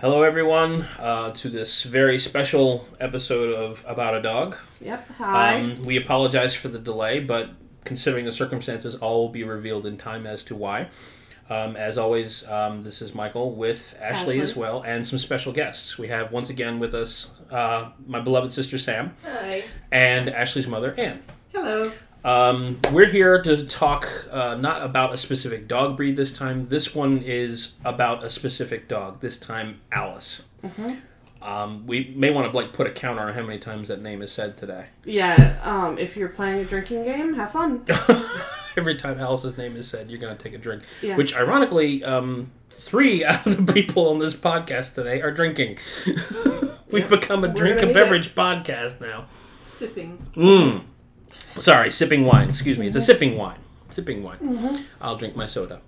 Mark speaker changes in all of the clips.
Speaker 1: Hello, everyone, uh, to this very special episode of About a Dog.
Speaker 2: Yep. Hi.
Speaker 1: Um, we apologize for the delay, but considering the circumstances, all will be revealed in time as to why. Um, as always, um, this is Michael with Ashley,
Speaker 2: Ashley.
Speaker 1: as well, and some special guests. We have once again with us uh, my beloved sister Sam
Speaker 3: Hi.
Speaker 1: and Ashley's mother Anne.
Speaker 3: Hello.
Speaker 1: Um, we're here to talk uh, not about a specific dog breed this time. This one is about a specific dog. This time, Alice. Um, we may want to like put a counter on how many times that name is said today.
Speaker 2: yeah. Um, if you're playing a drinking game, have fun.
Speaker 1: Every time Alice's name is said, you're going to take a drink.
Speaker 2: Yeah.
Speaker 1: Which, ironically, um, three out of the people on this podcast today are drinking. We've
Speaker 2: Yep.
Speaker 1: become a
Speaker 2: We're
Speaker 1: drink and
Speaker 2: need it.
Speaker 1: beverage podcast now.
Speaker 3: Sipping.
Speaker 1: Mm. Sorry, sipping wine. Excuse me. It's a sipping wine. Sipping wine. I'll drink my soda.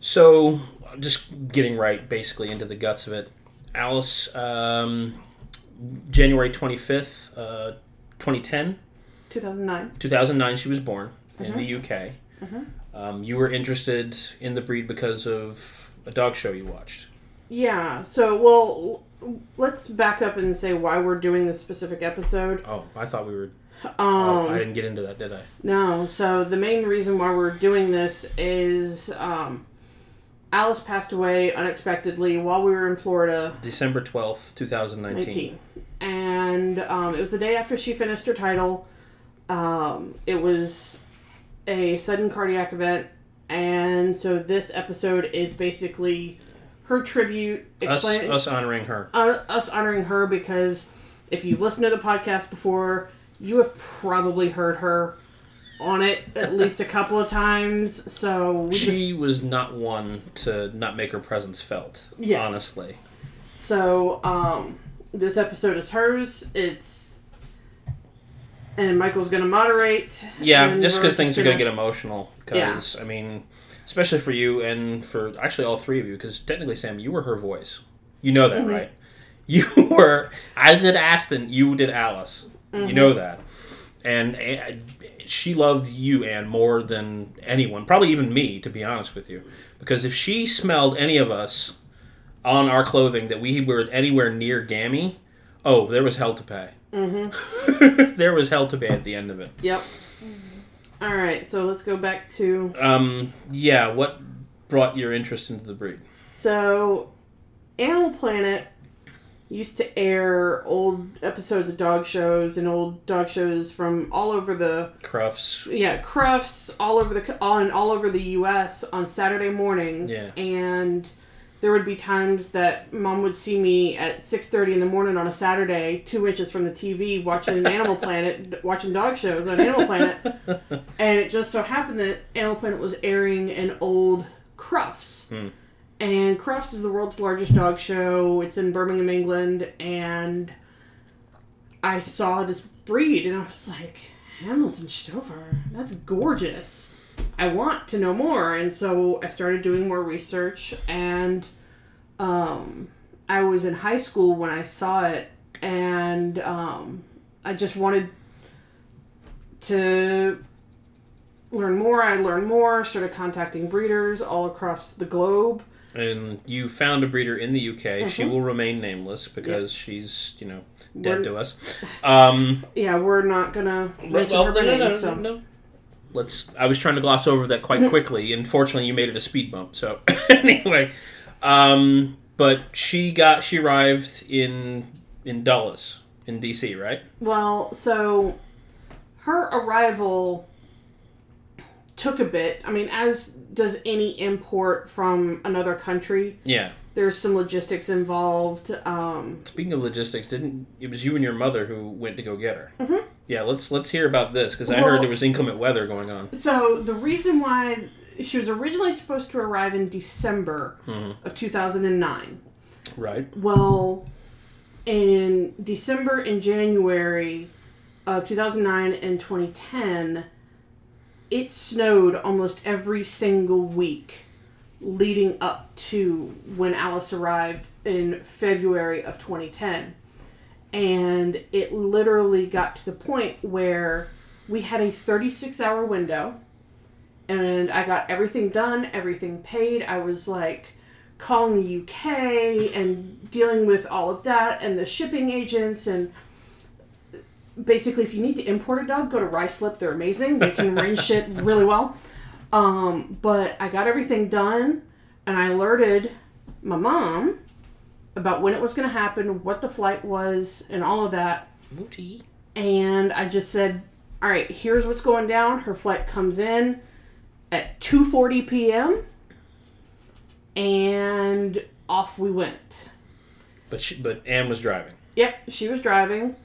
Speaker 1: So, just getting right basically into the guts of it. Alice, um, January 25th, uh, 2010,
Speaker 2: 2009.
Speaker 1: 2009, she was born in the UK. Um, you were interested in the breed because of a dog show you watched.
Speaker 2: Yeah. So, well, let's back up and say why we're doing this specific episode.
Speaker 1: Oh, I thought we were.
Speaker 2: Um,
Speaker 1: Oh, I didn't get into that, did I?
Speaker 2: No, so the main reason why we're doing this is um, Alice passed away unexpectedly while we were in Florida.
Speaker 1: December 12th, 2019.
Speaker 2: And um, it was the day after she finished her title. Um, it was a sudden cardiac event. And so this episode is basically her tribute.
Speaker 1: Us, us honoring her.
Speaker 2: uh, us honoring her because if you've listened to the podcast before, you have probably heard her on it at least a couple of times. So we just,
Speaker 1: She was not one to not make her presence felt.
Speaker 2: Yeah.
Speaker 1: Honestly.
Speaker 2: so um, this episode is hers. It's and Michael's gonna moderate.
Speaker 1: Yeah, just because things are going to
Speaker 2: gonna-
Speaker 1: get emotional. Because, I mean, especially for you and for actually all three of you, because technically, Sam, you were her voice. You know
Speaker 2: Mm-hmm.
Speaker 1: that, right? You were. I did Aston, you did Alice. You
Speaker 2: Mm-hmm.
Speaker 1: know that. And uh, she loved you, Anne, more than anyone. Probably even me, to be honest with you. Because if she smelled any of us on our clothing that we were anywhere near Gammy, oh, there was hell to pay. Mm-hmm. there was hell to pay at the end of it.
Speaker 2: Yep. All right, so let's go back to
Speaker 1: Um, yeah, what brought your interest into the breed?
Speaker 2: So, Animal Planet used to air old episodes of dog shows and old dog shows from all over the
Speaker 1: Crufts.
Speaker 2: yeah Crufts all over the on all over the U.S. on Saturday mornings,
Speaker 1: Yeah.
Speaker 2: and there would be times that Mom would see me at six thirty in the morning on a Saturday, two inches from the TV, watching Animal Planet, watching dog shows on Animal Planet, and it just so happened that Animal Planet was airing an old Crufts. Hmm. And Crufts is the world's largest dog show. It's in Birmingham, England, and I saw this breed and I was like, Hamiltonstövare, that's gorgeous. I want to know more, and so I started doing more research and um I was in high school when I saw it and um I just wanted to learn more. I learned more, started contacting breeders all across the globe.
Speaker 1: And you found a breeder in the UK. She
Speaker 2: Mhm.
Speaker 1: will remain nameless because she's, you know, dead
Speaker 2: We're-
Speaker 1: to us. Um,
Speaker 2: Yeah, we're not gonna mention
Speaker 1: well,
Speaker 2: her
Speaker 1: no,
Speaker 2: by
Speaker 1: no, no,
Speaker 2: so.
Speaker 1: no. Let's. I was trying to gloss over that quite quickly. Unfortunately, you made it a speed bump. So anyway, um, but she got she arrived in in Dulles in DC, right?
Speaker 2: Well, so her arrival took a bit. I mean, as does any import from another country.
Speaker 1: Yeah.
Speaker 2: There's some logistics involved. Um,
Speaker 1: Speaking of logistics, didn't it was you and your mother who went to go get her? Mm-hmm. Yeah, let's let's hear about this because I
Speaker 2: Well-
Speaker 1: heard there was inclement weather going on.
Speaker 2: so the reason why she was originally supposed to arrive in December of 2009.
Speaker 1: Right.
Speaker 2: Well, in December and January of 2009 and 2010, it snowed almost every single week leading up to when Alice arrived in February of 2010. And it literally got to the point where we had a 36 hour window and I got everything done, everything paid. I was like calling the UK and dealing with all of that and the shipping agents and basically if you need to import a dog, go to Ricelip. They're amazing. They can arrange shit really well. Um, but I got everything done and I alerted my mom about when it was going to happen, what the flight was, and all of that.
Speaker 1: Booty.
Speaker 2: And I just said, "All right, here's what's going down. Her flight comes in at 2:40 p.m. and off we went."
Speaker 1: But she, but Anne was driving.
Speaker 2: Yep, she was driving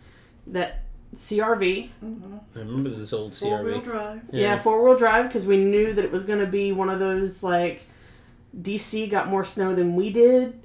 Speaker 2: that CRV. Mm-hmm.
Speaker 1: I remember this old
Speaker 3: Four wheel
Speaker 1: CRV.
Speaker 3: drive.
Speaker 2: Yeah, four wheel drive because we knew that it was going to be one of those like DC got more snow than we did,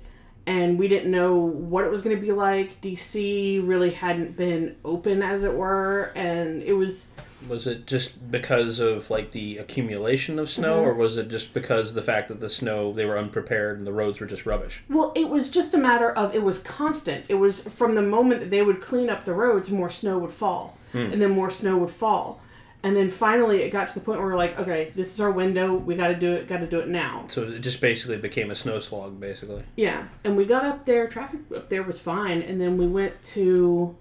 Speaker 2: and we didn't know what it was going to be like. DC really hadn't been open, as it were, and it was
Speaker 1: Was it just because of like the accumulation of snow,
Speaker 2: Mm-hmm.
Speaker 1: or was it just because the fact that the snow they were unprepared and the roads were just rubbish?
Speaker 2: well, it was just a matter of it was constant. It was from the moment that they would clean up the roads, more snow would fall, and then more snow would fall. And then finally, it got to the point where we're like, okay, this is our window. We got to do it. Got to do it now.
Speaker 1: So it just basically became a snow slog, basically.
Speaker 2: Yeah, and we got up there. Traffic up there was fine, and then we went to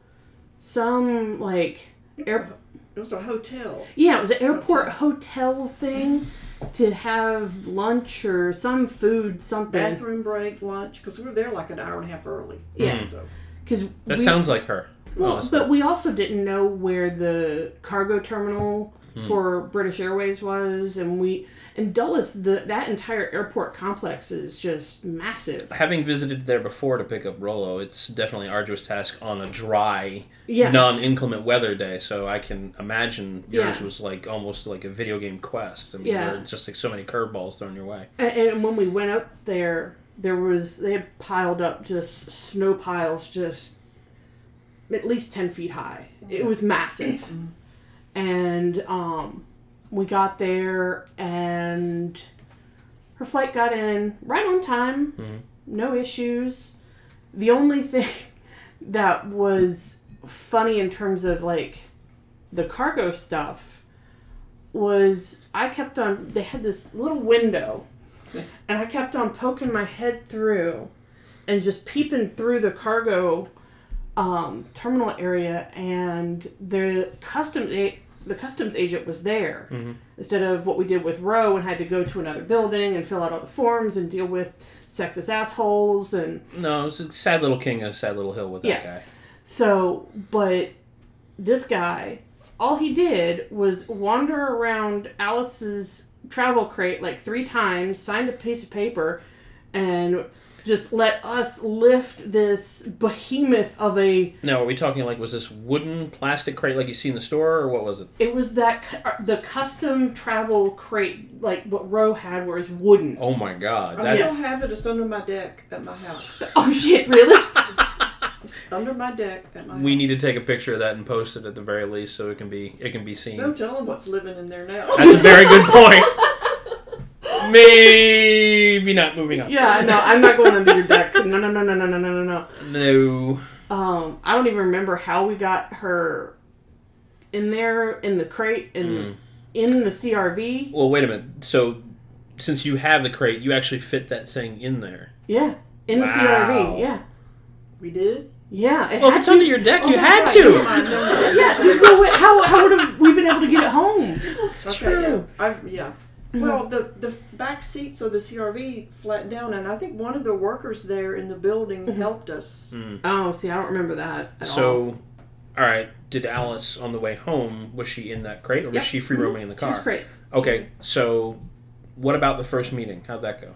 Speaker 2: some like
Speaker 3: It
Speaker 2: Air-
Speaker 3: a, it was a hotel.
Speaker 2: yeah, it was an airport hotel thing to have lunch or some food, something.
Speaker 3: Bathroom break, lunch, because we were there like an hour and a half early.
Speaker 2: Yeah, hmm.
Speaker 3: So
Speaker 2: because
Speaker 1: That sounds like her.
Speaker 2: well,
Speaker 1: honestly.
Speaker 2: but we also didn't know where the cargo terminal
Speaker 1: Hmm.
Speaker 2: for British Airways was, and we in Dulles the that entire airport complex is just massive.
Speaker 1: Having visited there before to pick up Rolo, it's definitely an arduous task on a dry,
Speaker 2: Yeah.
Speaker 1: non-inclement weather day. So I can imagine yours
Speaker 2: Yeah.
Speaker 1: was like almost like a video game quest. I mean,
Speaker 2: Yeah.
Speaker 1: just like so many curveballs thrown your way.
Speaker 2: And, and when we went up there, there was they had piled up just snow piles, just at least ten feet high. It was massive, and um, we got there, and her flight got in right on time, no issues. The only thing that was funny in terms of like the cargo stuff was I kept on they had this little window and I kept on poking my head through and just peeping through the cargo um, terminal area and the customs the customs agent was there mm-hmm. instead of what we did with Roe and had to go to another building and fill out all the forms and deal with sexist assholes and
Speaker 1: No, it's a sad little king, a sad little hill with that
Speaker 2: Yeah.
Speaker 1: guy.
Speaker 2: so, but this guy, all he did was wander around Alice's travel crate like three times, signed a piece of paper, and just let us lift this behemoth of a.
Speaker 1: Now, are we talking like was this wooden plastic crate like you see in the store, or what was it?
Speaker 2: It was that cu- uh, the custom travel crate like what Roe had, where it's wooden.
Speaker 1: Oh my god,
Speaker 3: I
Speaker 1: that
Speaker 3: still have it. It's under my deck at my house.
Speaker 2: Oh shit! Really?
Speaker 3: It's under my deck at my
Speaker 1: we
Speaker 3: house.
Speaker 1: need to take a picture of that and post it at the very least so it can be it can be seen.
Speaker 3: Don't tell them what's living in there now.
Speaker 1: That's a very good point. Maybe not moving on.
Speaker 2: Yeah, no, I'm not going under your deck. No, no, no, no, no, no, no, no. No. Um, I don't even remember how we got her in there in the crate and mm. in the CRV.
Speaker 1: Well, wait a minute. So, since you have the crate, you actually fit that thing in there.
Speaker 2: Yeah, in
Speaker 1: wow.
Speaker 2: the CRV. Yeah.
Speaker 3: We did.
Speaker 2: Yeah. It
Speaker 1: well, if it's
Speaker 2: to.
Speaker 1: under your deck,
Speaker 3: oh,
Speaker 1: you had
Speaker 3: right.
Speaker 1: to.
Speaker 2: yeah, there's no way. How, how would we been able to get it home?
Speaker 1: That's
Speaker 3: okay,
Speaker 1: true.
Speaker 3: Yeah. I, yeah. Well, mm-hmm. the the back seats of the CRV flattened down, and I think one of the workers there in the building mm-hmm. helped us. Mm.
Speaker 2: Oh, see, I don't remember that at all.
Speaker 1: So, all right. Did Alice on the way home was she in that crate or was she free roaming in the
Speaker 2: She
Speaker 1: car?
Speaker 2: was great.
Speaker 1: Okay. So, what about the first meeting? How'd that go?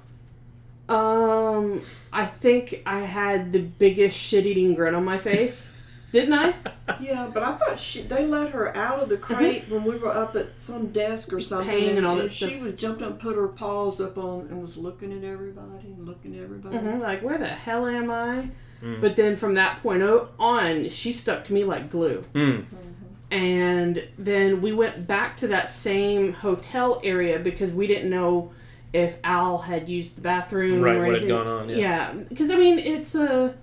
Speaker 2: Um, I think I had the biggest shit-eating grin on my face, didn't I?
Speaker 3: Yeah, but I thought she they let her out of the crate when we were up at some desk or something,
Speaker 2: Paying and all that
Speaker 3: she
Speaker 2: stuff.
Speaker 3: was jumped up, put her paws up on, and was looking at everybody and looking at everybody.
Speaker 2: Mhm, Like, where the hell am I?
Speaker 1: Mm.
Speaker 2: But then from that point on, she stuck to me like glue.
Speaker 1: Hmm.
Speaker 2: And then we went back to that same hotel area because we didn't know if Al had used the bathroom
Speaker 1: Right,
Speaker 2: or
Speaker 1: what had
Speaker 2: anything.
Speaker 1: gone on, yeah.
Speaker 2: because I mean it's a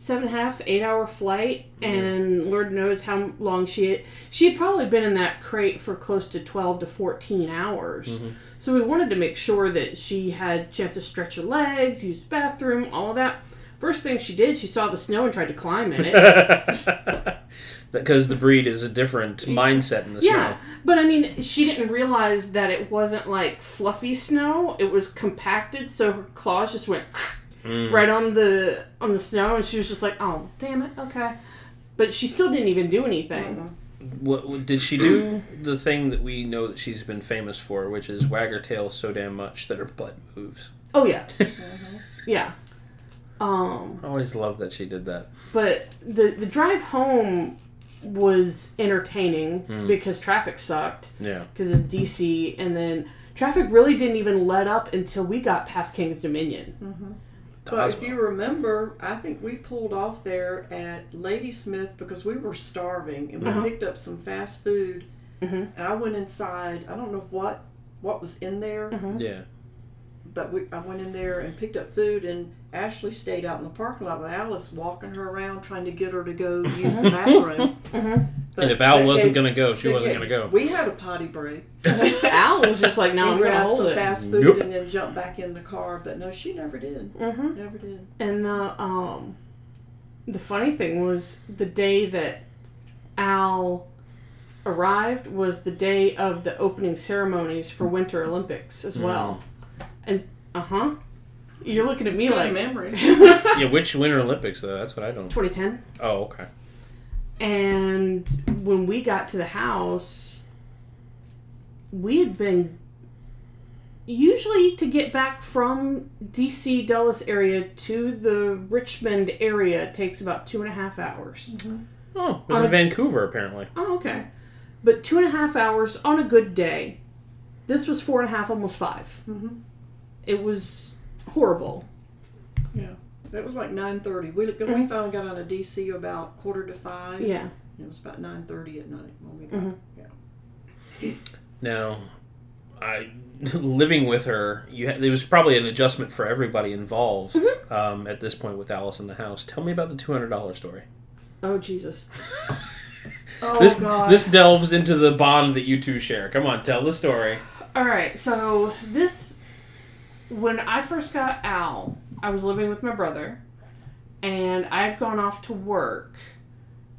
Speaker 2: seven and a half, eight hour flight, and Lord knows how long she had. She had probably been in that crate for close to 12 to 14 hours. Mm-hmm. So we wanted to make sure that she had a chance to stretch her legs, use the bathroom, all of that. First thing she did, she saw the snow and tried to climb in it.
Speaker 1: Because the breed is a different mindset in the
Speaker 2: yeah,
Speaker 1: snow.
Speaker 2: but I mean, she didn't realize that it wasn't like fluffy snow; it was compacted, so her claws just went
Speaker 1: Mm.
Speaker 2: right on the on the snow, and she was just like, "Oh, damn it, okay." But she still didn't even do anything.
Speaker 1: What, what- did she do the thing that we know that she's been famous for, which is wag her tail so damn much that her butt moves?
Speaker 2: Oh yeah, yeah. Um,
Speaker 1: I always loved that she did that.
Speaker 2: but the the drive home was entertaining
Speaker 1: Hmm.
Speaker 2: because traffic sucked
Speaker 1: Yeah.
Speaker 2: because it's DC, and then traffic really didn't even let up until we got past King's Dominion.
Speaker 3: But if you remember, I think we pulled off there at Ladysmith because we were starving and we
Speaker 2: Uh-huh.
Speaker 3: picked up some fast food.
Speaker 2: Mhm.
Speaker 3: And I went inside. I don't know what what was in there,
Speaker 1: Yeah.
Speaker 3: but we, I went in there and picked up food. And Ashley stayed out in the parking lot with Alice, walking her around, trying to get her to go use the bathroom. But
Speaker 1: And if Al wasn't going to go, she wasn't going to go.
Speaker 3: We had a potty break.
Speaker 2: Al was just like, "No,
Speaker 3: we
Speaker 2: I'm gonna hold
Speaker 3: some
Speaker 2: it."
Speaker 3: fast food
Speaker 1: Nope.
Speaker 3: and then jump back in the car. But no, she never did.
Speaker 2: hmm
Speaker 3: Never did.
Speaker 2: And the um, the funny thing was the day that Al arrived was the day of the opening ceremonies for Winter Olympics as well. And uh huh, you're looking at me
Speaker 3: Good
Speaker 2: like
Speaker 3: memory.
Speaker 1: Yeah, which Winter Olympics, though? That's what I don't
Speaker 2: 2010.
Speaker 1: Oh, okay.
Speaker 2: And when we got to the house, we had been usually to get back from DC Dulles area to the Richmond area takes about two and a half hours.
Speaker 1: Oh, it was
Speaker 2: On
Speaker 1: in
Speaker 2: a-
Speaker 1: Vancouver, apparently.
Speaker 2: Oh, okay. But two and a half hours on a good day. This was four and a half, almost 5
Speaker 3: Mhm.
Speaker 2: It was horrible.
Speaker 3: Yeah, it was like nine thirty. We we finally got on a DC about quarter to five.
Speaker 2: Mm-hmm. Yeah.
Speaker 3: it was about nine thirty at night when we got.
Speaker 2: Mhm.
Speaker 3: Yeah,
Speaker 1: Now, I living with her, you ha- there was probably an adjustment for everybody involved
Speaker 2: Mm-hmm.
Speaker 1: um, at this point with Alice in the house. Tell me about the two hundred dollar story.
Speaker 2: Oh, Jesus.
Speaker 3: Oh
Speaker 1: this
Speaker 3: God.
Speaker 1: this delves into the bond that you two share. Come on, tell the story.
Speaker 2: All right, so this, when I first got Al, I was living with my brother, and I had gone off to work,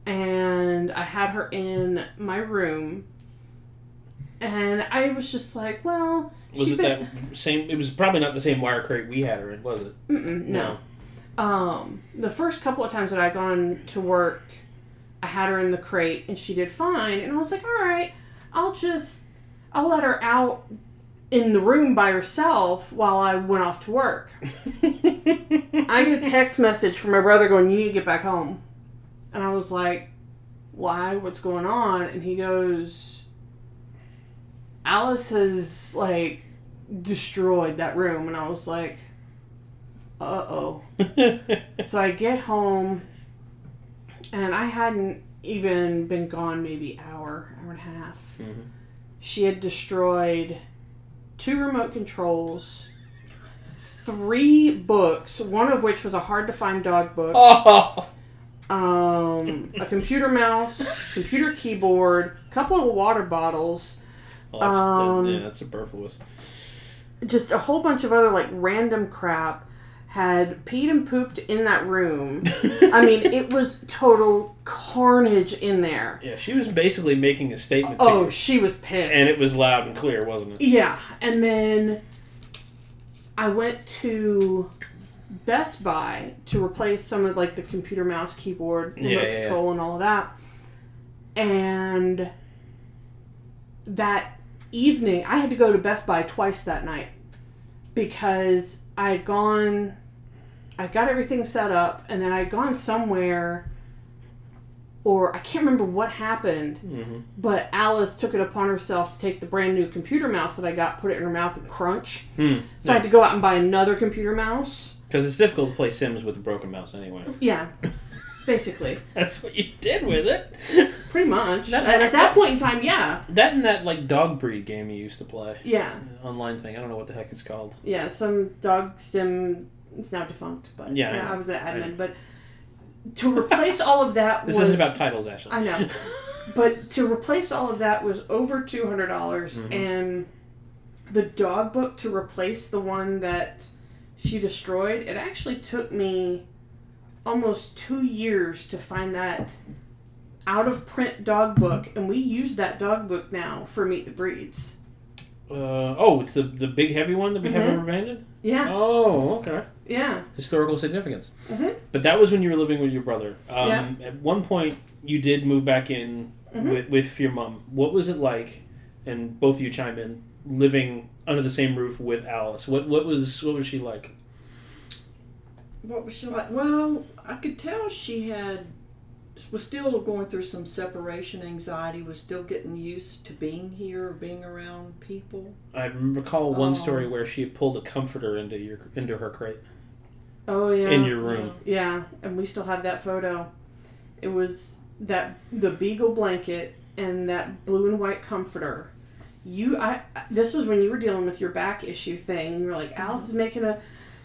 Speaker 2: and I had her in my room, and I was just like, well,
Speaker 1: Was it
Speaker 2: been-
Speaker 1: that same? It was probably not the same wire crate we had her in, was it?
Speaker 2: Mm-mm, no. Um, the first couple of times that I'd gone to work, I had her in the crate and she did fine. And I was like, all right, I'll just, I'll let her out in the room by herself while I went off to work. I get a text message from my brother going, you need to get back home. And I was like, why? What's going on? And he goes, Alice has, like, destroyed that room. And I was like, uh oh. So I get home, and I hadn't even been gone maybe hour, hour and a half.
Speaker 1: Mhm.
Speaker 2: She had destroyed two remote controls, three books, one of which was a hard to find dog book,
Speaker 1: oh,
Speaker 2: um, a computer mouse, computer keyboard, a couple of water bottles,
Speaker 1: well, that's,
Speaker 2: Um,
Speaker 1: that, yeah, that's superfluous.
Speaker 2: just a whole bunch of other like random crap. Had peed and pooped in that room. I mean, it was total carnage in there.
Speaker 1: Yeah, she was basically making a statement
Speaker 2: Oh,
Speaker 1: you,
Speaker 2: she was pissed.
Speaker 1: and it was loud and clear, wasn't it?
Speaker 2: yeah, and then I went to Best Buy to replace some of like the computer mouse, keyboard, remote
Speaker 1: Yeah, yeah, yeah.
Speaker 2: control, and all of that. And that evening, I had to go to Best Buy twice that night because I had gone, I got everything set up, and then I had gone somewhere, or I can't remember what happened,
Speaker 1: hmm
Speaker 2: but Alice took it upon herself to take the brand new computer mouse that I got, put it in her mouth, and crunch.
Speaker 1: Hmm.
Speaker 2: So I had to go out and buy another computer mouse.
Speaker 1: Because it's difficult to play Sims with a broken mouse anyway.
Speaker 2: Yeah, basically,
Speaker 1: That's what you did with it.
Speaker 2: pretty much.
Speaker 1: That-
Speaker 2: and at that point in time, yeah,
Speaker 1: that and that like dog breed game you used to play
Speaker 2: yeah,
Speaker 1: online thing. I don't know what the heck it's called.
Speaker 2: yeah. Some dog sim. It's now defunct, but
Speaker 1: Yeah, I
Speaker 2: yeah,
Speaker 1: know.
Speaker 2: I was an admin. But to replace all of that
Speaker 1: This
Speaker 2: was
Speaker 1: isn't about titles, Ashley.
Speaker 2: I know. but to replace all of that was over two hundred dollars,
Speaker 1: Mhm.
Speaker 2: and the dog book to replace the one that she destroyed. It actually took me almost two years to find that out of print dog book, and we use that dog book now for Meet the Breeds.
Speaker 1: Uh, oh, it's the the big heavy one that we have
Speaker 2: Mhm.
Speaker 1: ever abandoned.
Speaker 2: Yeah,
Speaker 1: Oh, okay.
Speaker 2: Yeah.
Speaker 1: Historical significance.
Speaker 2: Mhm.
Speaker 1: But that was when you were living with your brother. Um,
Speaker 2: Yeah.
Speaker 1: At one point, you did move back in
Speaker 2: Mhm.
Speaker 1: with, with your mom. What was it like? And both of you chime in. Living under the same roof with Alice. What what was what was she like?
Speaker 3: What was she like? Well, I could tell she had was still going through some separation anxiety. Was still getting used to being here, being around people.
Speaker 1: I recall one
Speaker 3: Oh.
Speaker 1: story where she pulled a comforter into your into her crate
Speaker 2: Oh yeah.
Speaker 1: in your room.
Speaker 2: Yeah, and we still have that photo. It was that the beagle blanket and that blue and white comforter. You, I. This was when you were dealing with your back issue thing. And you were like, Alice is making a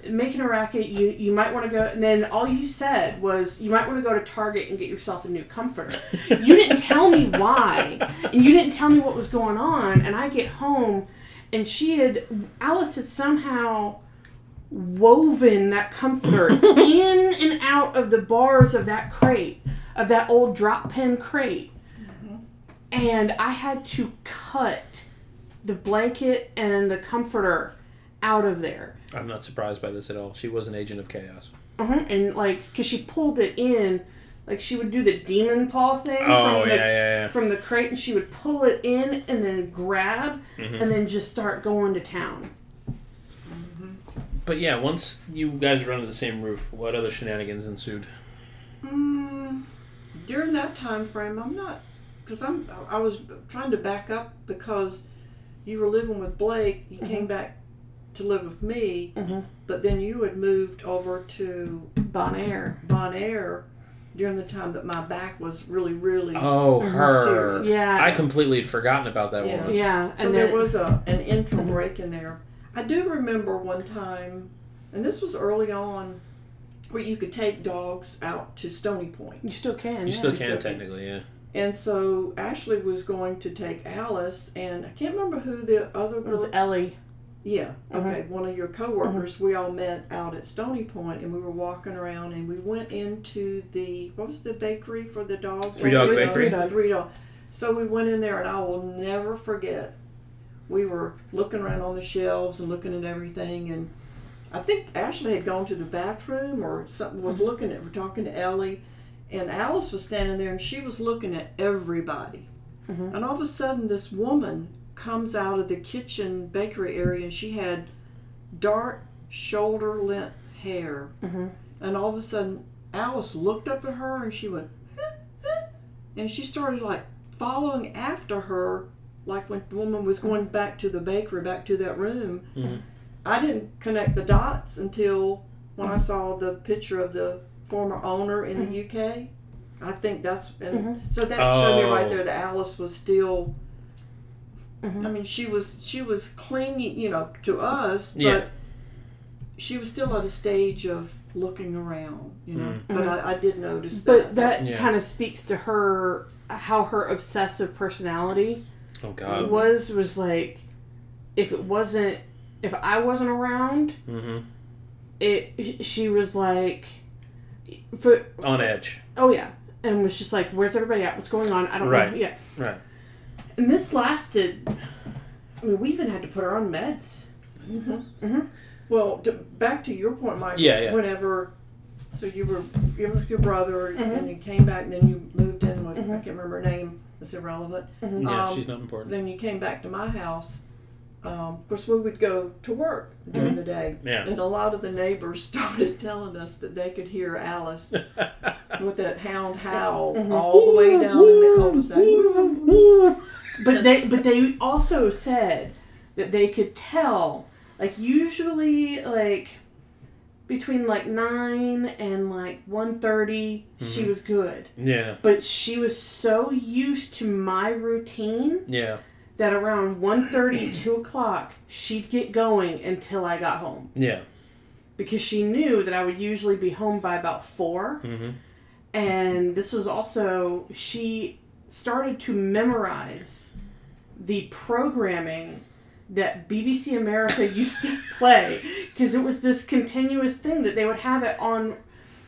Speaker 2: making a racket. You you might want to go. And then all you said was you might want to go to Target and get yourself a new comforter. you didn't tell me why, and you didn't tell me what was going on. And I get home, and she had Alice had somehow woven that comforter in and out of the bars of that crate, of that old drop pen crate. And I had to cut the blanket and the comforter out of there.
Speaker 1: I'm not surprised by this at all. She was an agent of chaos.
Speaker 2: Uh-huh. And like, because she pulled it in, like she would do the demon paw thing
Speaker 1: Oh
Speaker 2: from,
Speaker 1: yeah,
Speaker 2: the,
Speaker 1: yeah,
Speaker 2: from the crate, and she would pull it in and then grab
Speaker 1: yeah. Mhm.
Speaker 2: and then just start going to town.
Speaker 1: But yeah, once you guys were under the same roof, what other shenanigans ensued?
Speaker 3: Mm, during that time frame, I'm not because I'm I was trying to back up because you were living with Blake. You came back to live with me,
Speaker 2: Mhm.
Speaker 3: but then you had moved over to
Speaker 2: Bon Air.
Speaker 3: Bon Air during the time that my back was really really.
Speaker 1: Oh, her.
Speaker 3: serious.
Speaker 2: Yeah.
Speaker 1: I completely had forgotten about that
Speaker 3: Yeah.
Speaker 1: woman.
Speaker 2: Yeah.
Speaker 3: So
Speaker 2: and
Speaker 3: there
Speaker 2: then,
Speaker 3: was a an interim break in there. I do remember one time, and this was early on, where you could take dogs out to Stony Point.
Speaker 2: You still can.
Speaker 1: You
Speaker 2: yeah.
Speaker 1: still
Speaker 3: you
Speaker 1: can
Speaker 3: still can.
Speaker 1: technically, yeah.
Speaker 3: And so Ashley was going to take Alice, and I can't remember who the other
Speaker 2: It was. Ellie.
Speaker 3: Yeah,
Speaker 2: Mhm.
Speaker 3: okay, one of your coworkers. We all met out at Stony Point, and we were walking around, and we went into the what was the bakery for the dogs?
Speaker 1: Three Dog
Speaker 2: Three
Speaker 1: Bakery.
Speaker 2: Three Dogs.
Speaker 3: Three dog. So we went in there, and I will never forget. We were looking around on the shelves and looking at everything, and I think Ashley had gone to the bathroom or something. Was
Speaker 2: Mm-hmm.
Speaker 3: looking at. We're talking to Ellie, and Alice was standing there, and she was looking at everybody.
Speaker 2: Mhm.
Speaker 3: And all of a sudden, this woman comes out of the kitchen bakery area, and she had dark shoulder length hair.
Speaker 2: Mhm.
Speaker 3: And all of a sudden, Alice looked up at her, and she went, "Huh, huh," and she started like following after her, like when the woman was going back to the bakery, back to that room.
Speaker 1: Mhm.
Speaker 3: I didn't connect the dots until when I saw the picture of the former owner in the UK. I think that's and so that showed me right
Speaker 1: Oh.
Speaker 3: there that Alice was still.
Speaker 2: Mhm.
Speaker 3: I mean, she was she was clinging, you know, to us, but
Speaker 1: Yeah.
Speaker 3: she was still at a stage of looking around, you know.
Speaker 1: Mhm.
Speaker 3: But I, I did notice that.
Speaker 2: But that
Speaker 1: Yeah.
Speaker 2: kind of speaks to her how her obsessive personality
Speaker 1: Oh God.
Speaker 2: was was like if it wasn't if I wasn't around,
Speaker 1: hmm
Speaker 2: it she was like for
Speaker 1: On edge.
Speaker 2: oh yeah, and was just like where's everybody at? What's going on? I don't
Speaker 1: Right.
Speaker 2: know. Yeah.
Speaker 1: Right.
Speaker 2: And this lasted I mean, we even had to put her on meds. Mm-hmm. Mm-hmm.
Speaker 3: Well, to, back to your point, Mike.
Speaker 1: Yeah, yeah.
Speaker 3: Whenever, so you were you were with your brother,
Speaker 2: Mhm.
Speaker 3: and you came back, and then you moved in with I
Speaker 2: Mhm.
Speaker 3: can't remember her name. It's irrelevant.
Speaker 1: Yeah,
Speaker 3: Um,
Speaker 1: she's not important.
Speaker 3: Then you came back to my house. Um, of course, we would go to work during
Speaker 1: Mhm.
Speaker 3: the day,
Speaker 1: Yeah.
Speaker 3: and a lot of the neighbors started telling us that they could hear Alice with that hound howl
Speaker 2: Mhm.
Speaker 3: all the way down in the cul-de-sac.
Speaker 2: But they but they also said that they could tell like usually like between like 9 and like 1:30 she
Speaker 1: Mhm.
Speaker 2: was good.
Speaker 1: yeah.
Speaker 2: But she was so used to my routine
Speaker 1: Yeah.
Speaker 2: that around 1.30, 2 o'clock, she'd get going until I got home.
Speaker 1: Yeah.
Speaker 2: Because she knew that I would usually be home by about 4.
Speaker 1: hmm
Speaker 2: and this was also she started to memorize the programming that BBC America used to play because it was this continuous thing that they would have it on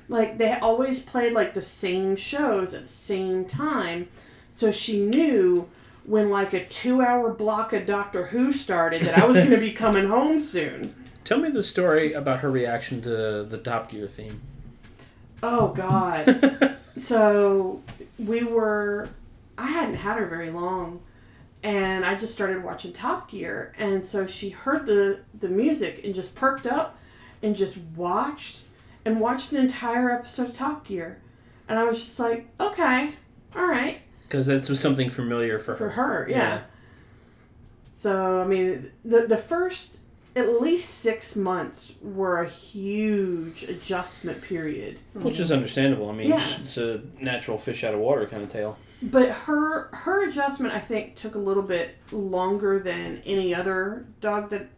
Speaker 2: like they always played like the same shows at the same time so she knew when like a 2-hour block of Doctor Who started that I was going to be coming home soon.
Speaker 1: Tell me the story about her reaction to the Top Gear theme.
Speaker 2: Oh god. so we were I hadn't had her very long and I just started watching Top Gear and so she heard the the music and just perked up and just watched and watched an entire episode of Top Gear. And I was just like, okay, all right.
Speaker 1: Because that was something familiar for her.
Speaker 2: For her, yeah. So, I mean, the, the first at least six months were a huge adjustment period.
Speaker 1: Which is understandable. I mean,
Speaker 2: Yeah.
Speaker 1: it's a natural fish out of water kind of tale.
Speaker 2: But her her adjustment, I think, took a little bit longer than any other dog that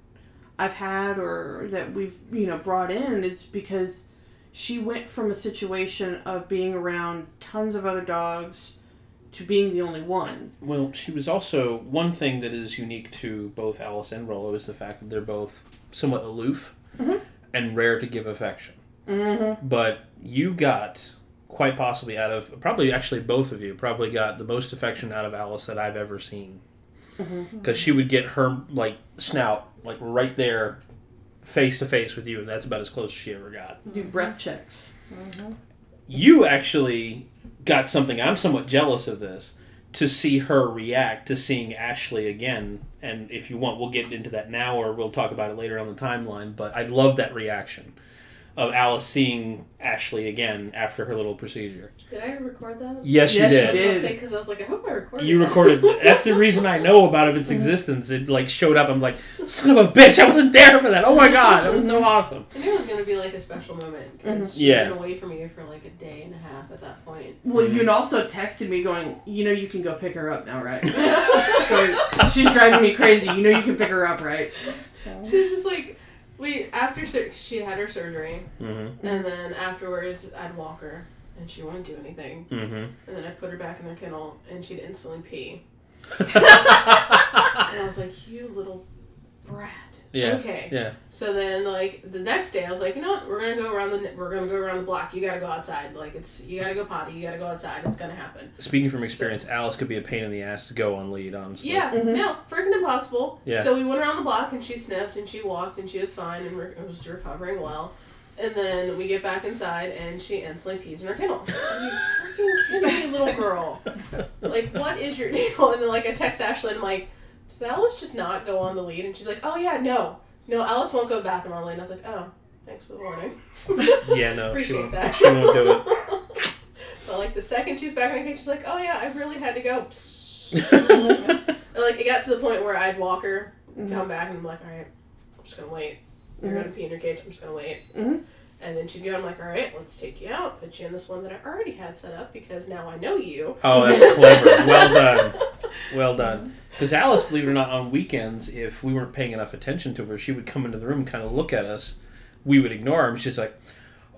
Speaker 2: I've had or that we've you know brought in. Is because she went from a situation of being around tons of other dogs to being the only one.
Speaker 1: Well, she was also one thing that is unique to both Alice and Rollo is the fact that they're both somewhat aloof
Speaker 2: Mhm.
Speaker 1: and rare to give affection.
Speaker 2: Mm-hmm.
Speaker 1: But you got quite possibly out of probably actually both of you probably got the most affection out of Alice that I've ever seen. Mm-hmm. Because she would get her like snout like right there face to face with you and that's about as close as she ever got.
Speaker 2: Do breath checks. Mm-hmm.
Speaker 1: you actually got something i'm somewhat jealous of this to see her react to seeing ashley again and if you want we'll get into that now or we'll talk about it later on the timeline but I'd love that reaction of alice seeing ashley again after her little procedure
Speaker 4: Did I record that?
Speaker 1: yes,
Speaker 2: Yes,
Speaker 1: you
Speaker 2: you
Speaker 1: did
Speaker 2: did.
Speaker 4: Because I was like, I hope I recorded.
Speaker 1: You
Speaker 4: that.
Speaker 1: recorded. That's the reason I know about of its existence. It like showed up. I'm like, son of a bitch! I wasn't there for that. Oh my god, that was so awesome.
Speaker 4: I knew it was gonna be like a special moment because
Speaker 2: Mhm.
Speaker 1: Yeah.
Speaker 4: been away from you for like a day and a half at that point.
Speaker 2: Well,
Speaker 1: Mhm.
Speaker 2: you had also texted me going, you know, you can go pick her up now, right? Going, She's driving me crazy. You know, you can pick her up, right?
Speaker 4: She was just like, we after sur- she had her surgery,
Speaker 1: Mm-hmm.
Speaker 4: and then afterwards I'd walk her, and she wouldn't do anything,
Speaker 1: Mm-hmm.
Speaker 4: and then I'd put her back in her kennel, and she'd instantly pee, and I was like, you little brat.
Speaker 1: Yeah.
Speaker 4: Okay.
Speaker 1: Yeah.
Speaker 4: So then, like the next day, I was like, you know what? We're gonna go around the we're gonna go around the block. You gotta go outside. Like it's you gotta go potty. You gotta go outside. It's gonna happen.
Speaker 1: Speaking from experience, Alice could be a pain in the ass to go on lead. Honestly.
Speaker 4: Yeah,
Speaker 2: Mhm.
Speaker 4: no, freaking impossible.
Speaker 1: Yeah.
Speaker 4: So we went around the block and she sniffed and she walked and she was fine and re- was recovering well. And then we get back inside and she instantly pees in her kennel. Are you freaking kidding me, little girl? Like, what is your deal? And then, like, I text Ashley and I'm like, does Alice just not go on the lead? And she's like, oh, yeah, no. No, Alice won't go to the bathroom on the lead. And I was like, oh, thanks for the warning.
Speaker 1: Yeah. No. She won't.
Speaker 4: that.
Speaker 1: She won't do it.
Speaker 4: But, like, the second she's back in her cage, she's like, oh, yeah, I really had to go. and, like, it got to the point where I'd walk her, come back, and I'm like, all right, I'm just gonna wait. You're gonna pee in your cage. I'm just gonna wait.
Speaker 2: Mhm.
Speaker 4: And then she'd go. I'm like, all right, let's take you out. Put you in this one that I already had set up because now I know you.
Speaker 1: Oh, that's clever. Well done. Well done. Because Alice, believe it or not, on weekends, if we weren't paying enough attention to her, she would come into the room, and kind of look at us. We would ignore her. and She's like,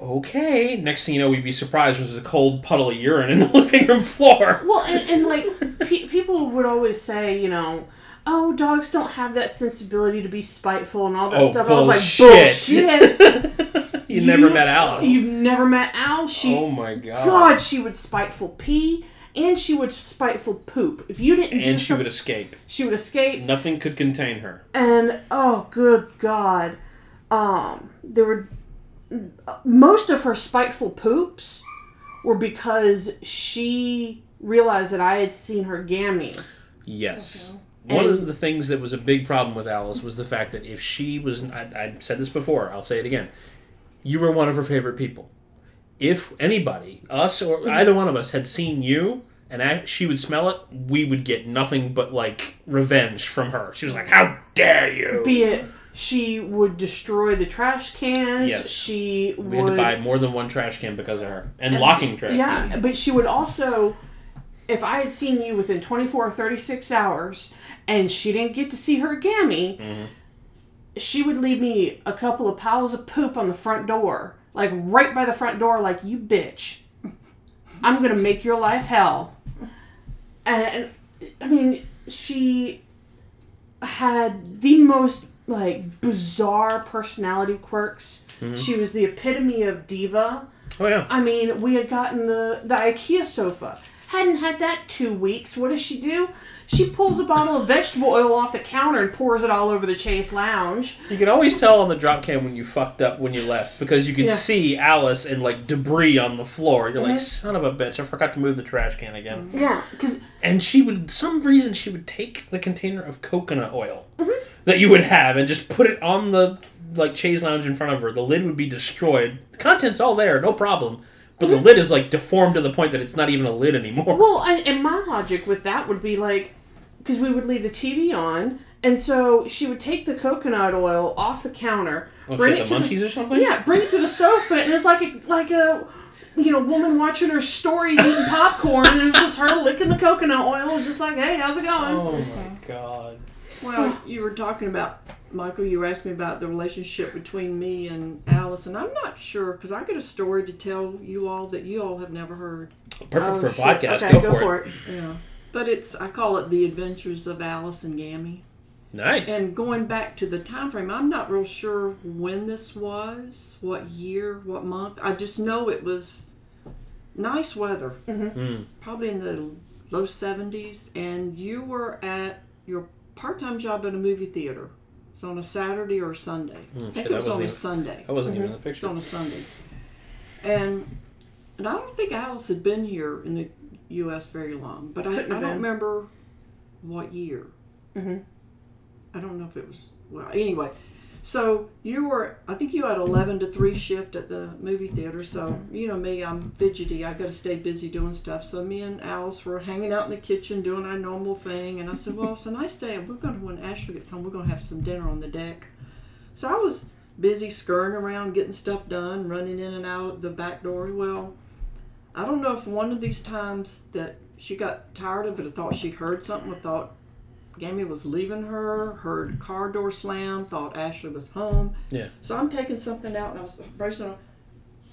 Speaker 1: "Okay." Next thing you know, we'd be surprised there's a cold puddle of urine in the living room floor.
Speaker 2: Well, and, and like pe- people would always say, you know, oh, dogs don't have that sensibility to be spiteful and all that
Speaker 1: Oh,
Speaker 2: stuff. I was like,
Speaker 1: bullshit.
Speaker 2: bullshit.
Speaker 1: you, never met Alice.
Speaker 2: You've never met Al. She,
Speaker 1: oh my god.
Speaker 2: God, she would spiteful pee and she would spiteful poop. If you didn't do
Speaker 1: And she
Speaker 2: something,
Speaker 1: would escape.
Speaker 2: she would escape.
Speaker 1: Nothing could contain her.
Speaker 2: And oh, good God, um, there were most of her spiteful poops were because she realized that I had seen her gammy.
Speaker 1: Yes.
Speaker 2: Okay.
Speaker 1: One
Speaker 2: And-
Speaker 1: of the things that was a big problem with Alice was the fact that if she was, I, I said this before, I'll say it again, you were one of her favorite people. If anybody, us or either one of us, had seen you and I, she would smell it, we would get nothing but like revenge from her. She was like, "How dare you!"
Speaker 2: Be it she would destroy the trash cans.
Speaker 1: Yes.
Speaker 2: She
Speaker 1: we had
Speaker 2: would
Speaker 1: to buy more than one trash can because of her, and locking trash
Speaker 2: Yeah,
Speaker 1: cans.
Speaker 2: but she would also, if I had seen you within 24 or 36 hours and she didn't get to see her gammy,
Speaker 1: Mm-hmm.
Speaker 2: She would leave me a couple of piles of poop on the front door. Like right by the front door, like, you bitch. I'm to make your life hell. And, I mean, she had the most, like, bizarre personality quirks. Mm-hmm. She was the epitome of diva.
Speaker 1: Oh yeah.
Speaker 2: I mean, we had gotten the, the IKEA sofa. Hadn't had that two weeks. What does she do? She pulls a bottle of vegetable oil off the counter and pours it all over the Chase Lounge.
Speaker 1: You can always tell on the drop cam when you fucked up when you left because you can
Speaker 2: Yeah.
Speaker 1: see Alice and like debris on the floor. You're like, mm-hmm. son of a bitch, I forgot to move the trash can again.
Speaker 2: Yeah, because
Speaker 1: And she would, some reason, she would take the container of coconut oil mm-hmm. that you would have and just put it on the like chaise lounge in front of her. The lid would be destroyed. The content's all there, no problem. But the mm-hmm. lid is like deformed to the point that it's not even a lid anymore.
Speaker 2: Well, and, and my logic with that would be like, because we would leave the TV on, and so she would take the coconut oil off the counter,
Speaker 1: Oh, she
Speaker 2: bring
Speaker 1: had
Speaker 2: it
Speaker 1: the
Speaker 2: to
Speaker 1: munchies
Speaker 2: the,
Speaker 1: or something?
Speaker 2: Yeah, bring it to the sofa, and it's like a like a you know woman watching her stories eating popcorn, and it's just her licking the coconut oil, and just like, hey, how's it going?
Speaker 1: Oh my god.
Speaker 3: Well, you were talking about Michael. You were asking me about the relationship between me and Alice, and I'm not sure because I got a story to tell you all that you all have never heard.
Speaker 1: Perfect
Speaker 2: Oh,
Speaker 1: for a
Speaker 2: shit.
Speaker 1: podcast.
Speaker 2: Okay,
Speaker 1: go, for, it.
Speaker 3: Yeah, but it's I call it the Adventures of Alice and Gammy.
Speaker 1: Nice.
Speaker 3: And going back to the time frame, I'm not real sure when this was, what year, what month. I just know it was nice weather,
Speaker 1: Mm.
Speaker 3: probably in the low 70s, and you were at your part-time job at a movie theater. It's on a Saturday or a Sunday.
Speaker 1: Mm,
Speaker 3: I think
Speaker 1: that
Speaker 3: it was on
Speaker 1: wasn't
Speaker 3: a
Speaker 1: even-
Speaker 3: Sunday.
Speaker 1: I wasn't even in the picture.
Speaker 3: It's
Speaker 1: picture.
Speaker 3: on a Sunday. And and I don't think Alice had been here in the U.S. very long, but I, I don't remember what year.
Speaker 2: Mhm.
Speaker 3: I don't know if it was well. Anyway, so you were. I think you had eleven to three shift at the movie theater. So you know me, I'm fidgety. I got to stay busy doing stuff. So me and Alice were hanging out in the kitchen doing our normal thing. And I said, "Well, it's a nice day. We're going to when Ashley gets home, we're going to have some dinner on the deck." So I was busy scurrying around, getting stuff done, running in and out of the back door. Well, I don't know if one of these times that she got tired of it or thought she heard something or thought Gammy was leaving her, heard car door slam, thought Ashley was home.
Speaker 1: Yeah.
Speaker 3: So I'm taking something out and I was bracing on.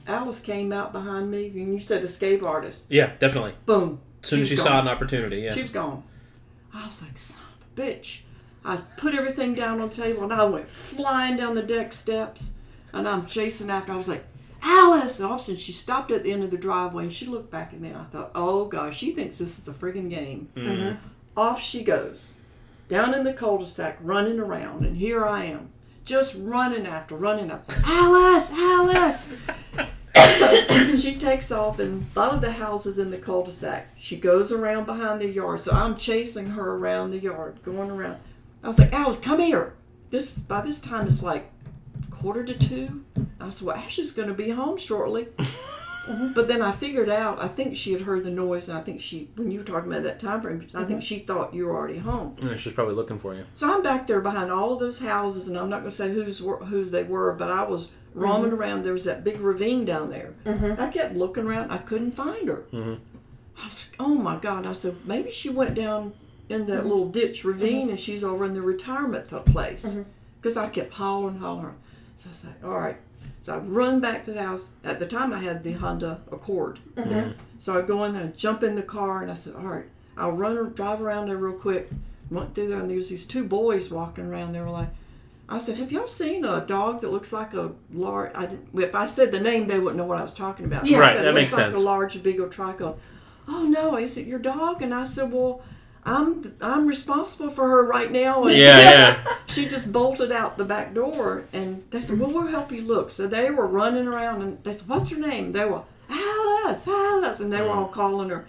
Speaker 3: Alice came out behind me and you said escape artist.
Speaker 1: Yeah, definitely.
Speaker 3: Boom.
Speaker 1: As soon as she saw an opportunity, yeah.
Speaker 3: She was gone. I was like, son of a bitch. I put everything down on the table and I went flying down the deck steps and I'm chasing after. I was like, Alice! And all of a sudden she stopped at the end of the driveway and she looked back at me and I thought, oh gosh, she thinks this is a friggin' game.
Speaker 1: Mm.
Speaker 3: Off she goes. Down in the cul-de-sac, running around, and here I am. Just running after, running up. Alice! Alice! so she takes off and a lot of the houses in the cul-de-sac she goes around behind the yard so i'm chasing her around the yard going around i was like alice come here this by this time it's like quarter to two i said well ashley's going to be home shortly uh-huh. but then i figured out i think she had heard the noise and i think she when you were talking about that time frame i think uh-huh. she thought you were already home
Speaker 1: Yeah, she's probably looking for you.
Speaker 3: so I'm back there behind all of those houses, and I'm not going to say who's whose they were, but I was roaming mm-hmm. around. There was that big ravine down there. Mm-hmm. I kept looking around. I couldn't find her.
Speaker 1: Mhm.
Speaker 3: I was like, "Oh my God!" I said, "Maybe she went down in that mm-hmm. little ditch ravine, and she's over in the retirement place." Because I kept hollering, hollering. So I said, "All right." So I run back to the house. At the time, I had the Honda Accord. Mm-hmm. So I go in there, jump in the car, and I said, "All right, I'll run, drive around there real quick." Went through there, and there was these two boys walking around. They were like, "I said, have y'all seen a dog that looks like a large?" I didn't, if I said the name, they wouldn't know what I was talking about.
Speaker 2: Yeah.
Speaker 3: I said,
Speaker 1: that
Speaker 3: "It
Speaker 1: makes
Speaker 3: looks like
Speaker 1: sense.
Speaker 3: a large beagle tricone. Oh no, is it your dog? And I said, "Well, I'm I'm responsible for her right now." And
Speaker 1: Yeah, yeah.
Speaker 3: she just bolted out the back door and they said well we'll help you look. So they were running around and they said what's your name? They were alice alice. And they were mm-hmm. all calling her.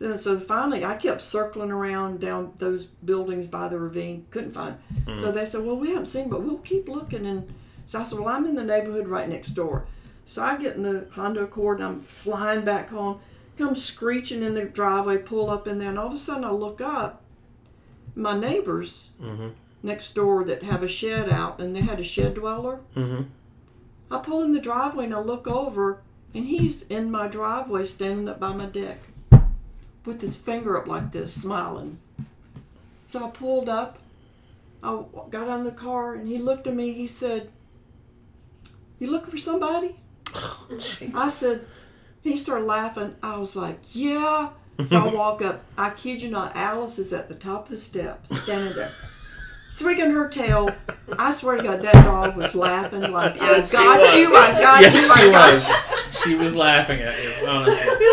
Speaker 3: And so finally i kept circling around down those buildings by the ravine. Couldn't find mm-hmm. so they said well we haven't seen but we'll keep looking. And so i said well i'm in the neighborhood right next door. So i get in the honda accord and i'm flying back home come screeching in the driveway pull up in there and all of a sudden i look up my neighbors
Speaker 1: Mm-hmm.
Speaker 3: next door that have a shed out and they had a shed dweller.
Speaker 1: Mm-hmm.
Speaker 3: I pull in the driveway and I look over and he's in my driveway standing up by my deck with his finger up like this, smiling. So I pulled up. I got out of the car and he looked at me. He said, You looking for somebody? I said, He started laughing. I was like, yeah. So I walk up. I kid you not, Alice is at the top of the steps, standing there. Swinging her tail, I swear to God, that dog was laughing like,
Speaker 1: Yes,
Speaker 3: I
Speaker 1: she
Speaker 3: got
Speaker 1: was.
Speaker 3: you, I got
Speaker 1: yes,
Speaker 3: you,
Speaker 1: she
Speaker 3: I got
Speaker 1: was. She was laughing at you, honestly.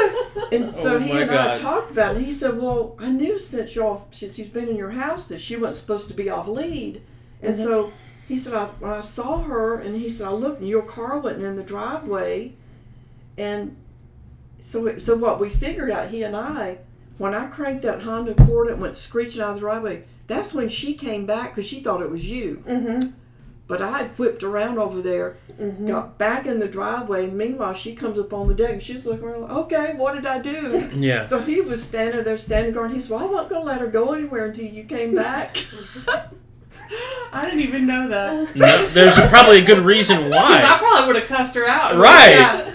Speaker 3: And so
Speaker 1: Oh
Speaker 3: he and
Speaker 1: God.
Speaker 3: I talked about it. He said, "Well, I knew since y'all since she's been in your house that she wasn't supposed to be off lead." And
Speaker 1: Mm-hmm.
Speaker 3: so he said, I, "When I saw her, and he said I looked, and your car wasn't in the driveway." And so, so what we figured out, he and I, when I cranked that Honda Accord and went screeching out of the driveway, that's when she came back because she thought it was you.
Speaker 2: Mm-hmm.
Speaker 3: But I had whipped around over there,
Speaker 2: Mm-hmm.
Speaker 3: got back in the driveway, and meanwhile she comes up on the deck and she's looking around. Like, okay, what did I do?
Speaker 1: Yeah.
Speaker 3: So he was standing there, standing guard. He said, "Well, I'm not going to let her go anywhere until you came back."
Speaker 2: I didn't even know that.
Speaker 1: No, there's probably a good reason
Speaker 2: Because I probably would have cussed her out.
Speaker 1: Right.
Speaker 2: Yeah.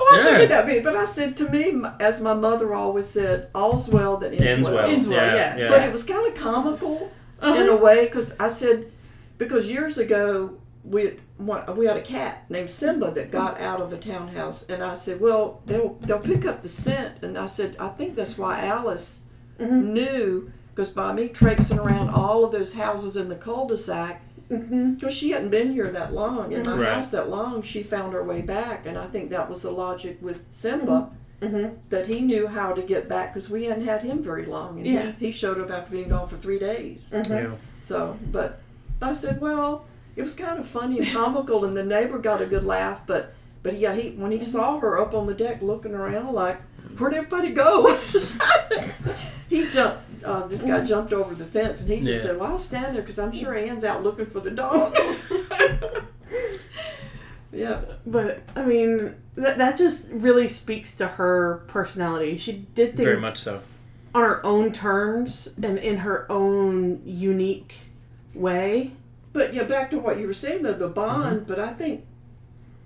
Speaker 3: Well, I
Speaker 1: Yeah.
Speaker 3: figured that be. But I said to me, as my mother always said, "All's well that ends,
Speaker 1: Ends well.
Speaker 2: Ends well,
Speaker 1: yeah.
Speaker 2: yeah.
Speaker 3: But it was kind of comical in a way because I said, because years ago we had, we had a cat named Simba that got out of a townhouse, and I said, well, they'll they'll pick up the scent, and I said, I think that's why Alice
Speaker 2: Mhm.
Speaker 3: knew because by me traipsing around all of those houses in the cul-de-sac.
Speaker 2: Mm-hmm.
Speaker 3: Because she hadn't been here that long, in my
Speaker 1: Right.
Speaker 3: house that long, she found her way back, and I think that was the logic with Simba
Speaker 2: Mm-hmm.
Speaker 3: that he knew how to get back because we hadn't had him very long, and
Speaker 2: Yeah.
Speaker 3: he, he showed up after being gone for three days.
Speaker 2: Mm-hmm.
Speaker 1: Yeah.
Speaker 3: So, but I said, well, it was kind of funny and comical, and the neighbor got a good laugh, but but yeah, he when he saw her up on the deck looking around like, where'd everybody go? he jumped. Uh, this guy jumped over the fence, and he just
Speaker 1: Yeah.
Speaker 3: said, "Well, I'll stand there because I'm sure Ann's out looking for the dog." yeah.
Speaker 2: But I mean, that that just really speaks to her personality. She did things
Speaker 1: Very much so.
Speaker 2: on her own terms and in her own unique way.
Speaker 3: But yeah, back to what you were saying though, the bond. But I think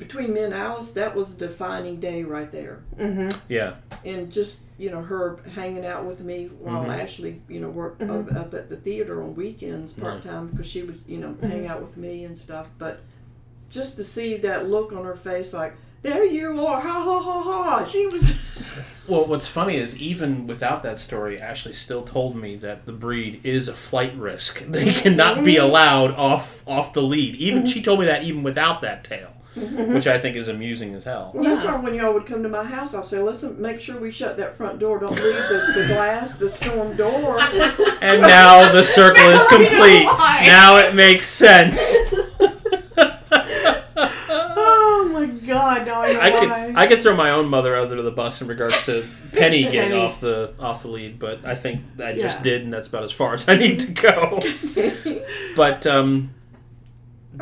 Speaker 3: between me and Alice, that was a defining day right there.
Speaker 2: Mm-hmm.
Speaker 1: Yeah.
Speaker 3: And just you know her hanging out with me while
Speaker 1: Mhm.
Speaker 3: Ashley you know worked
Speaker 2: Mhm.
Speaker 3: up, up at the theater on weekends part time because she would you know
Speaker 2: Mm-hmm.
Speaker 3: hang out with me and stuff. But just to see that look on her face, like there you are, ha ha ha ha. She was.
Speaker 1: Well, what's funny is even without that story, Ashley still told me that the breed is a flight risk. They cannot be allowed off off the lead. Even she told me that even without that tail, which I think is amusing as hell.
Speaker 3: Well, that's
Speaker 2: Yeah.
Speaker 3: why when y'all would come to my house, I'd say, "Listen, make sure we shut that front door. Don't leave the, the glass, the storm door."
Speaker 1: And now the circle is
Speaker 2: Now we know
Speaker 1: complete.
Speaker 2: why.
Speaker 1: Now it makes sense.
Speaker 2: Oh my god! Now I know
Speaker 1: I could
Speaker 2: why.
Speaker 1: I could throw my own mother under the bus in regards to Penny getting
Speaker 2: Penny.
Speaker 1: off the off the lead, but I think I just
Speaker 2: Yeah.
Speaker 1: did, and that's about as far as I need to go. but um,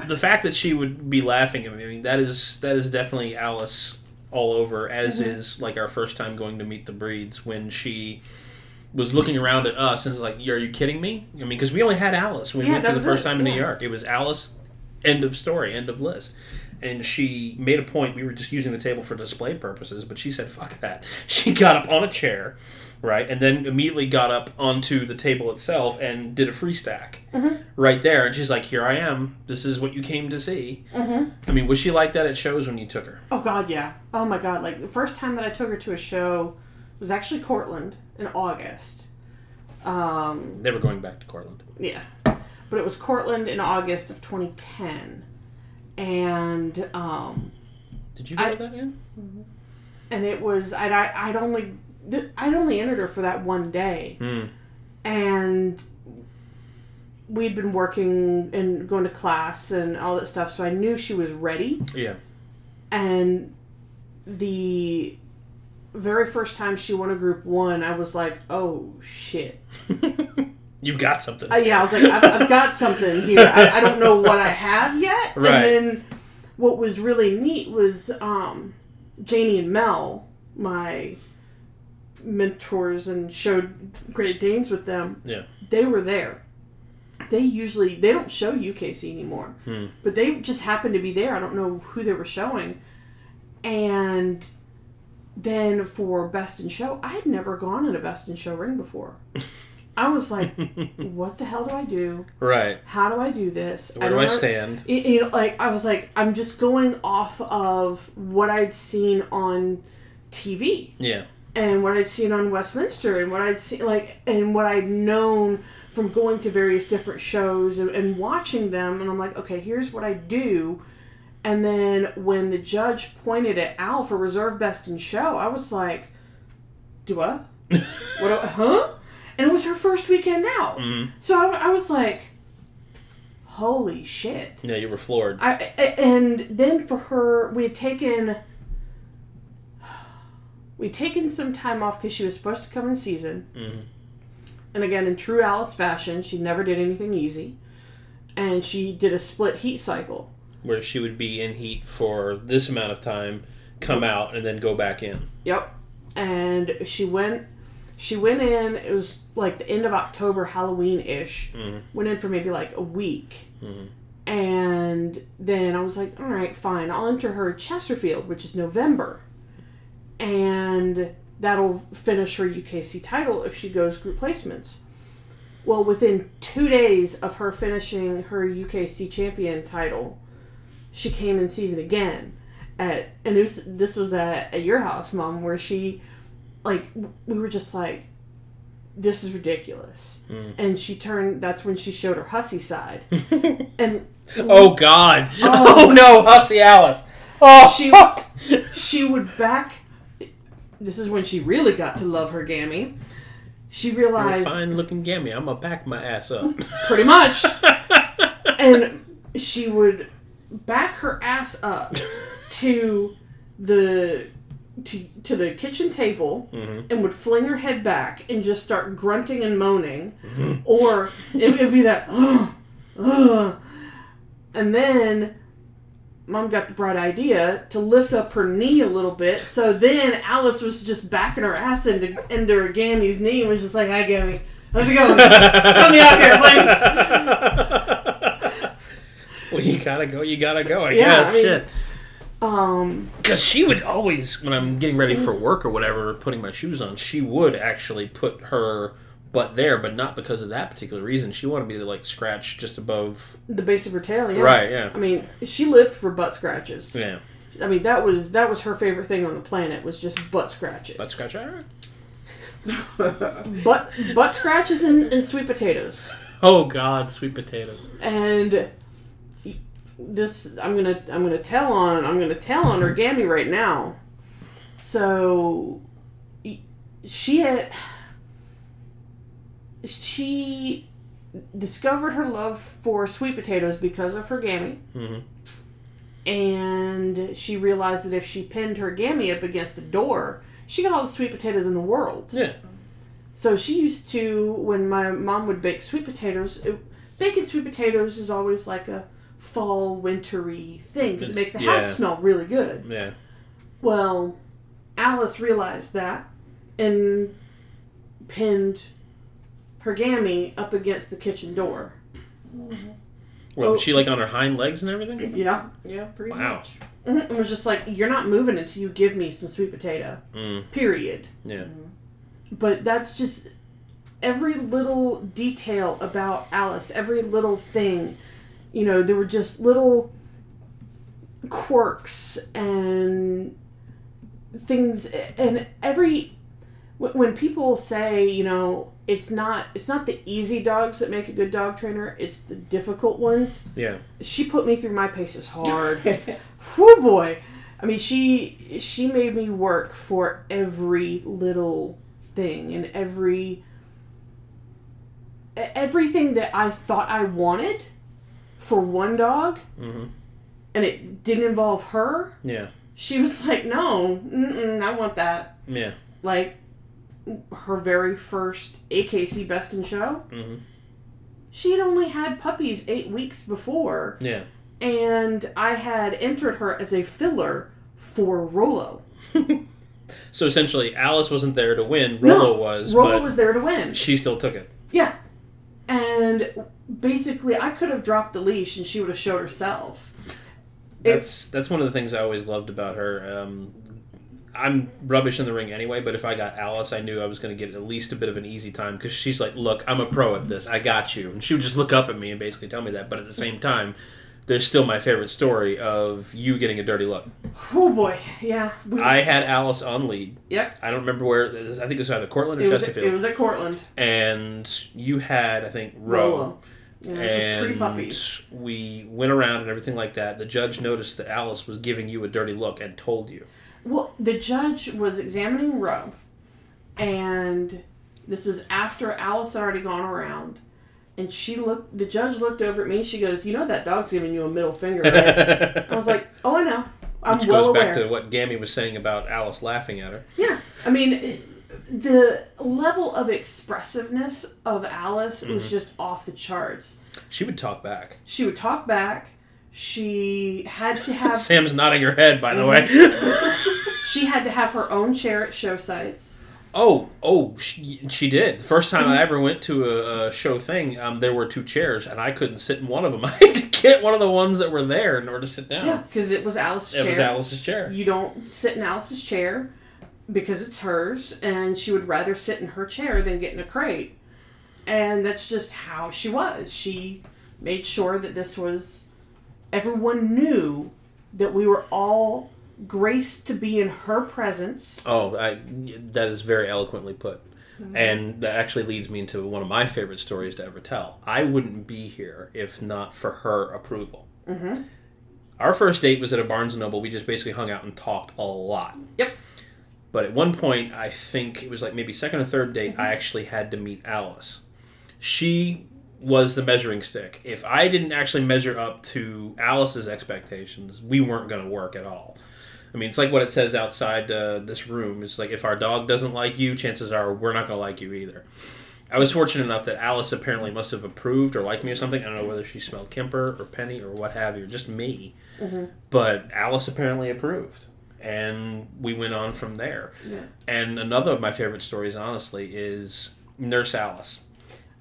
Speaker 1: the fact that she would be laughing at me, I mean, that is that is definitely Alice all over. As
Speaker 2: Mm-hmm.
Speaker 1: is like our first time going to meet the breeds when she was looking around at us and was like, "Are you kidding me?" I mean, because we only had Alice when we
Speaker 2: Yeah,
Speaker 1: went to the first
Speaker 2: it,
Speaker 1: time in New. York. It was Alice. End of story. End of list. And she made a point. We were just using the table for display purposes, but she said, "Fuck that." She got up on a chair, right, and then immediately got up onto the table itself and did a free stack
Speaker 2: Mm-hmm.
Speaker 1: right there. And she's like, "Here I am. This is what you came to see."
Speaker 2: Mm-hmm.
Speaker 1: I mean, was she like that at shows when you took her?
Speaker 2: Oh god, yeah. Oh my god! Like the first time that I took her to a show was actually Cortland in August. Um,
Speaker 1: Never going back to Cortland.
Speaker 2: yeah, but it was Cortland in August of 2010, and um,
Speaker 1: Did you go
Speaker 2: I-
Speaker 1: to that, Ann?
Speaker 2: and it was I'd I, I'd only th- I'd only entered her for that one day,
Speaker 1: Hmm.
Speaker 2: and we'd been working and going to class and all that stuff, so I knew she was ready.
Speaker 1: Yeah.
Speaker 2: And the very first time she won a group one, I was like, oh shit.
Speaker 1: You've got something.
Speaker 2: Uh, yeah, I was like, I've, I've got something here. I, I don't know what I have yet.
Speaker 1: Right.
Speaker 2: And then what was really neat was um, Janie and Mel, my mentors, and showed Great Danes with them.
Speaker 1: Yeah.
Speaker 2: They were there. They usually they don't show UKC anymore,
Speaker 1: Hmm.
Speaker 2: but they just happened to be there. I don't know who they were showing, and then for Best in Show, I had never gone in a Best in Show ring before. I was like, what the hell do I do?
Speaker 1: right.
Speaker 2: How do I do this?
Speaker 1: Where do
Speaker 2: don't
Speaker 1: I stand?
Speaker 2: it, you know, like I was like, I'm just going off of what I'd seen on TV
Speaker 1: Yeah.
Speaker 2: And what I'd seen on Westminster and what I'd seen like and what I'd known from going to various different shows and, and watching them and I'm like, okay, here's what I do. And then when the judge pointed at Al for reserve best in show, I was like, do what? what? do- Huh? And it was her first weekend out.
Speaker 1: Mhm.
Speaker 2: So I, I was like, holy shit.
Speaker 1: Yeah, you were floored.
Speaker 2: I, I- and then for her, we had taken we'd taken some time off because she was supposed to come in season.
Speaker 1: Mhm.
Speaker 2: And again, in true Alice fashion, she never did anything easy, and she did a split heat cycle.
Speaker 1: Where she would be in heat for this amount of time, come out, and then go back in.
Speaker 2: Yep. And she went she went in, it was like the end of October, Halloween ish.
Speaker 1: Mhm.
Speaker 2: Went in for maybe like a week.
Speaker 1: Mhm.
Speaker 2: And then I was like, all right, fine. I'll enter her Chesterfield, which is November. And that'll finish her UKC title if she goes group placements. Well, within two days of her finishing her UKC champion title, she came in season again. At and was, this was at, at your house, mom, where she, like, we were just like, this is ridiculous.
Speaker 1: Mm.
Speaker 2: And she turned. That's when she showed her hussy side. and
Speaker 1: Oh God!
Speaker 2: Oh.
Speaker 1: Oh, no, Hussy Alice! Oh
Speaker 2: She- she would back. This is when she really got to love her gammy. She realized
Speaker 1: fine-looking gammy. I'm gonna back my ass up.
Speaker 2: pretty much, and she would back her ass up to the to, to the kitchen table
Speaker 1: Mhm.
Speaker 2: and would fling her head back and just start grunting and moaning, or it would be that, "Ugh, ugh." and then mom got the bright idea to lift up her knee a little bit. So then Alice was just backing her ass into into her Gammy's knee and was just like, "Hi, Gammy, how's it going? Help me out here, please."
Speaker 1: Well, you gotta go, you gotta go. I
Speaker 2: Yeah,
Speaker 1: guess.
Speaker 2: I mean-
Speaker 1: Shit.
Speaker 2: Um,
Speaker 1: Because she would always, when I'm getting ready for work or whatever, putting my shoes on, she would actually put her butt there, but not because of that particular reason. She wanted me to like scratch just above.
Speaker 2: the base of her tail, yeah.
Speaker 1: Right. Yeah.
Speaker 2: I mean, she lived for butt scratches.
Speaker 1: Yeah.
Speaker 2: I mean, that was that was her favorite thing on the planet was just butt scratches.
Speaker 1: Butt scratch.
Speaker 2: Butt butt scratches and, and sweet potatoes.
Speaker 1: Oh God, sweet potatoes.
Speaker 2: And this I'm gonna I'm gonna tell on I'm gonna tell on her Gammy right now. So she had she discovered her love for sweet potatoes because of her Gammy.
Speaker 1: hmm
Speaker 2: and she realized that if she pinned her gammy up against the door, she got all the sweet potatoes in the world.
Speaker 1: Yeah.
Speaker 2: So she used to, when my mom would bake sweet potatoes, it, baking sweet potatoes is always like a fall, wintry thing because it makes the
Speaker 1: yeah.
Speaker 2: house smell really good.
Speaker 1: Yeah.
Speaker 2: Well, Alice realized that and pinned her gammy up against the kitchen door.
Speaker 1: What
Speaker 2: Oh.
Speaker 1: was she like on her hind legs and everything?
Speaker 2: Yeah.
Speaker 3: Yeah, pretty
Speaker 1: Wow.
Speaker 3: much.
Speaker 2: Mhm. It was just like, you're not moving until you give me some sweet potato.
Speaker 1: Mm.
Speaker 2: Period.
Speaker 1: Yeah.
Speaker 2: but that's just every little detail about Alice, every little thing. You know, there were just little quirks and things, and every when when people say, you know, it's not it's not the easy dogs that make a good dog trainer; it's the difficult ones.
Speaker 1: Yeah.
Speaker 2: She put me through my paces hard. Whoo boy. I mean she she made me work for every little thing and every everything that I thought I wanted for one dog
Speaker 1: hmm
Speaker 2: and it didn't involve her.
Speaker 1: Yeah.
Speaker 2: She was like, "No, I want that."
Speaker 1: Yeah.
Speaker 2: Like her very first AKC Best in Show.
Speaker 1: hmm
Speaker 2: She had only had puppies 8 weeks before
Speaker 1: Yeah.
Speaker 2: and I had entered her as a filler for Rolo.
Speaker 1: So essentially, Alice wasn't there to win. Rolo
Speaker 2: No,
Speaker 1: was,
Speaker 2: Rolo was there to win.
Speaker 1: she still took it.
Speaker 2: Yeah. And basically, I could have dropped the leash and she would have showed herself.
Speaker 1: That's that's one of the things I always loved about her. Um, I'm rubbish in the ring anyway, but if I got Alice, I knew I was going to get at least a bit of an easy time because she's like, "Look, I'm a pro at this. I got you," and she would just look up at me and basically tell me that. But at the same time, there's still my favorite story of you getting a dirty look.
Speaker 2: Oh boy, yeah. We,
Speaker 1: I had Alice on lead.
Speaker 2: yep.
Speaker 1: I don't remember where. I think it was either Cortland or
Speaker 2: It
Speaker 1: Chesterfield.
Speaker 2: it was at Cortland.
Speaker 1: and you had, I think, Ro.
Speaker 2: Rolo. Yeah, it was just pretty
Speaker 1: and
Speaker 2: puppies.
Speaker 1: we went around and everything like that. The judge noticed that Alice was giving you a dirty look and told you.
Speaker 2: Well, the judge was examining Ro, and this was after Alice had already gone around. And she looked. The judge looked over at me. She goes, "You know that dog's giving you a middle finger." Right? I was like, "Oh, I know. I'm
Speaker 1: Which
Speaker 2: well
Speaker 1: goes
Speaker 2: aware."
Speaker 1: back to what Gammy was saying about Alice laughing at her.
Speaker 2: Yeah, I mean, the level of expressiveness of Alice was
Speaker 1: Mhm.
Speaker 2: just off the charts.
Speaker 1: She would talk back.
Speaker 2: She would talk back. She had to have
Speaker 1: Sam's nodding her head, by the
Speaker 2: Mm-hmm.
Speaker 1: way.
Speaker 2: she had to have her own chair at show sites.
Speaker 1: oh, oh, she, she did. The first time
Speaker 2: Mm-hmm.
Speaker 1: I ever went to a, a show thing, um, there were two chairs, and I couldn't sit in one of them. I had to get one of the ones that were there in order to sit down.
Speaker 2: Yeah, because it was Alice's
Speaker 1: It
Speaker 2: chair.
Speaker 1: was Alice's chair.
Speaker 2: You don't sit in Alice's chair because it's hers, and she would rather sit in her chair than get in a crate. And that's just how she was. She made sure that this was. Everyone knew that we were all graced to be in her presence.
Speaker 1: Oh, I, that is very eloquently put. And that actually leads me into one of my favorite stories to ever tell. I wouldn't be here if not for her approval.
Speaker 2: Mm-hmm.
Speaker 1: Our first date was at a Barnes & Noble. We just basically hung out and talked a lot.
Speaker 2: Yep.
Speaker 1: But at one point, I think it was like maybe second or third date, I actually had to meet Alice. She was the measuring stick. If I didn't actually measure up to Alice's expectations, we weren't going to work at all. I mean, it's like what it says outside uh, this room. It's like if our dog doesn't like you, chances are we're not going to like you either. I was fortunate enough that Alice apparently must have approved or liked me or something. I don't know whether she smelled Kemper or Penny or what have you, or just me. But Alice apparently approved. And we went on from there.
Speaker 2: Yeah.
Speaker 1: And another of my favorite stories, honestly, is Nurse Alice.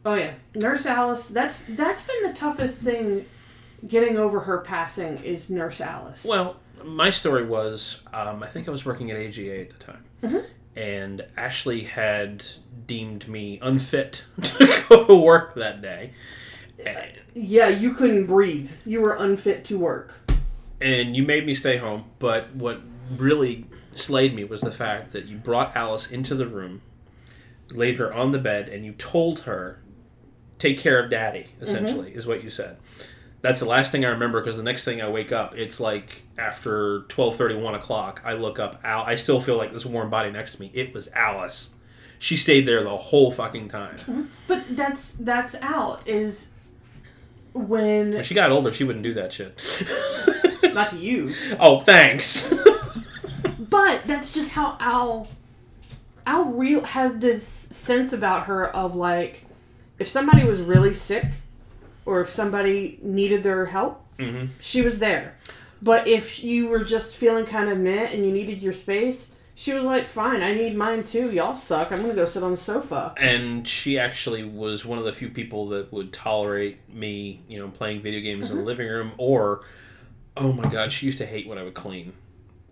Speaker 2: Oh yeah, Nurse Alice. That's that's been the toughest thing. Getting over her passing is Nurse Alice.
Speaker 1: Well, my story was um, I think I was working at AGA at the time.
Speaker 2: Mhm.
Speaker 1: And Ashley had deemed me unfit to go to work that day. And,
Speaker 2: yeah, you couldn't breathe. You were unfit to work.
Speaker 1: and you made me stay home. But what really slayed me was the fact that you brought Alice into the room, laid her on the bed, and you told her, "Take care of Daddy." Mm-hmm. Essentially, is what you said. That's the last thing I remember because the next thing I wake up, it's like after twelve thirty, one o'clock. I look up. Al- I still feel like this warm body next to me. It was Alice. She stayed there the whole fucking time. Mm-hmm.
Speaker 2: But that's that's out is when
Speaker 1: When she got older, she wouldn't do that shit.
Speaker 2: not to you,
Speaker 1: oh, thanks.
Speaker 2: but that's just how Al Al real has this sense about her of like if somebody was really sick or if somebody needed their help,
Speaker 1: hmm
Speaker 2: she was there. But if you were just feeling kind of meh and you needed your space, she was like, "Fine, I need mine too. Y'all suck. I'm gonna go sit on the sofa."
Speaker 1: and she actually was one of the few people that would tolerate me, you know, playing video games
Speaker 2: Mm-hmm.
Speaker 1: in the living room. Or, oh my god, she used to hate when I would clean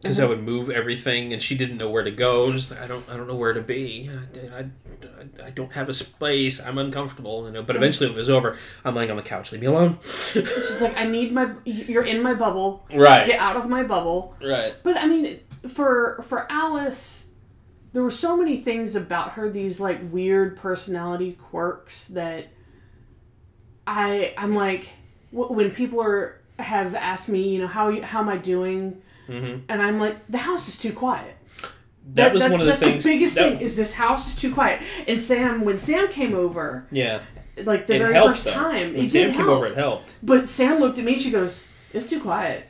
Speaker 1: because I
Speaker 2: Mm-hmm.
Speaker 1: would move everything, and she didn't know where to go. Just I don't, I don't know where to be. I, I, I- I don't have a space. I'm uncomfortable, you know.
Speaker 2: Mm-hmm.
Speaker 1: But eventually, when it was over, I'm laying on the couch. Leave me alone.
Speaker 2: She's like, "I need my. You're in my bubble.
Speaker 1: right,
Speaker 2: Get out of my bubble."
Speaker 1: right.
Speaker 2: But I mean, for for Alice, there were so many things about her. These like weird personality quirks that I I'm like when people are have asked me, you know, how how am I doing,
Speaker 1: hmm
Speaker 2: and I'm like, the house is too quiet.
Speaker 1: That, was
Speaker 2: that's,
Speaker 1: one of the things.
Speaker 2: The biggest
Speaker 1: that-
Speaker 2: thing is this house is too quiet. And Sam, when Sam came over,
Speaker 1: Yeah,
Speaker 2: like the
Speaker 1: it
Speaker 2: very
Speaker 1: helped
Speaker 2: first
Speaker 1: though.
Speaker 2: time,
Speaker 1: When
Speaker 2: it
Speaker 1: Sam
Speaker 2: did
Speaker 1: came
Speaker 2: help.
Speaker 1: over, it helped.
Speaker 2: But Sam looked at me. And she goes, "It's too quiet."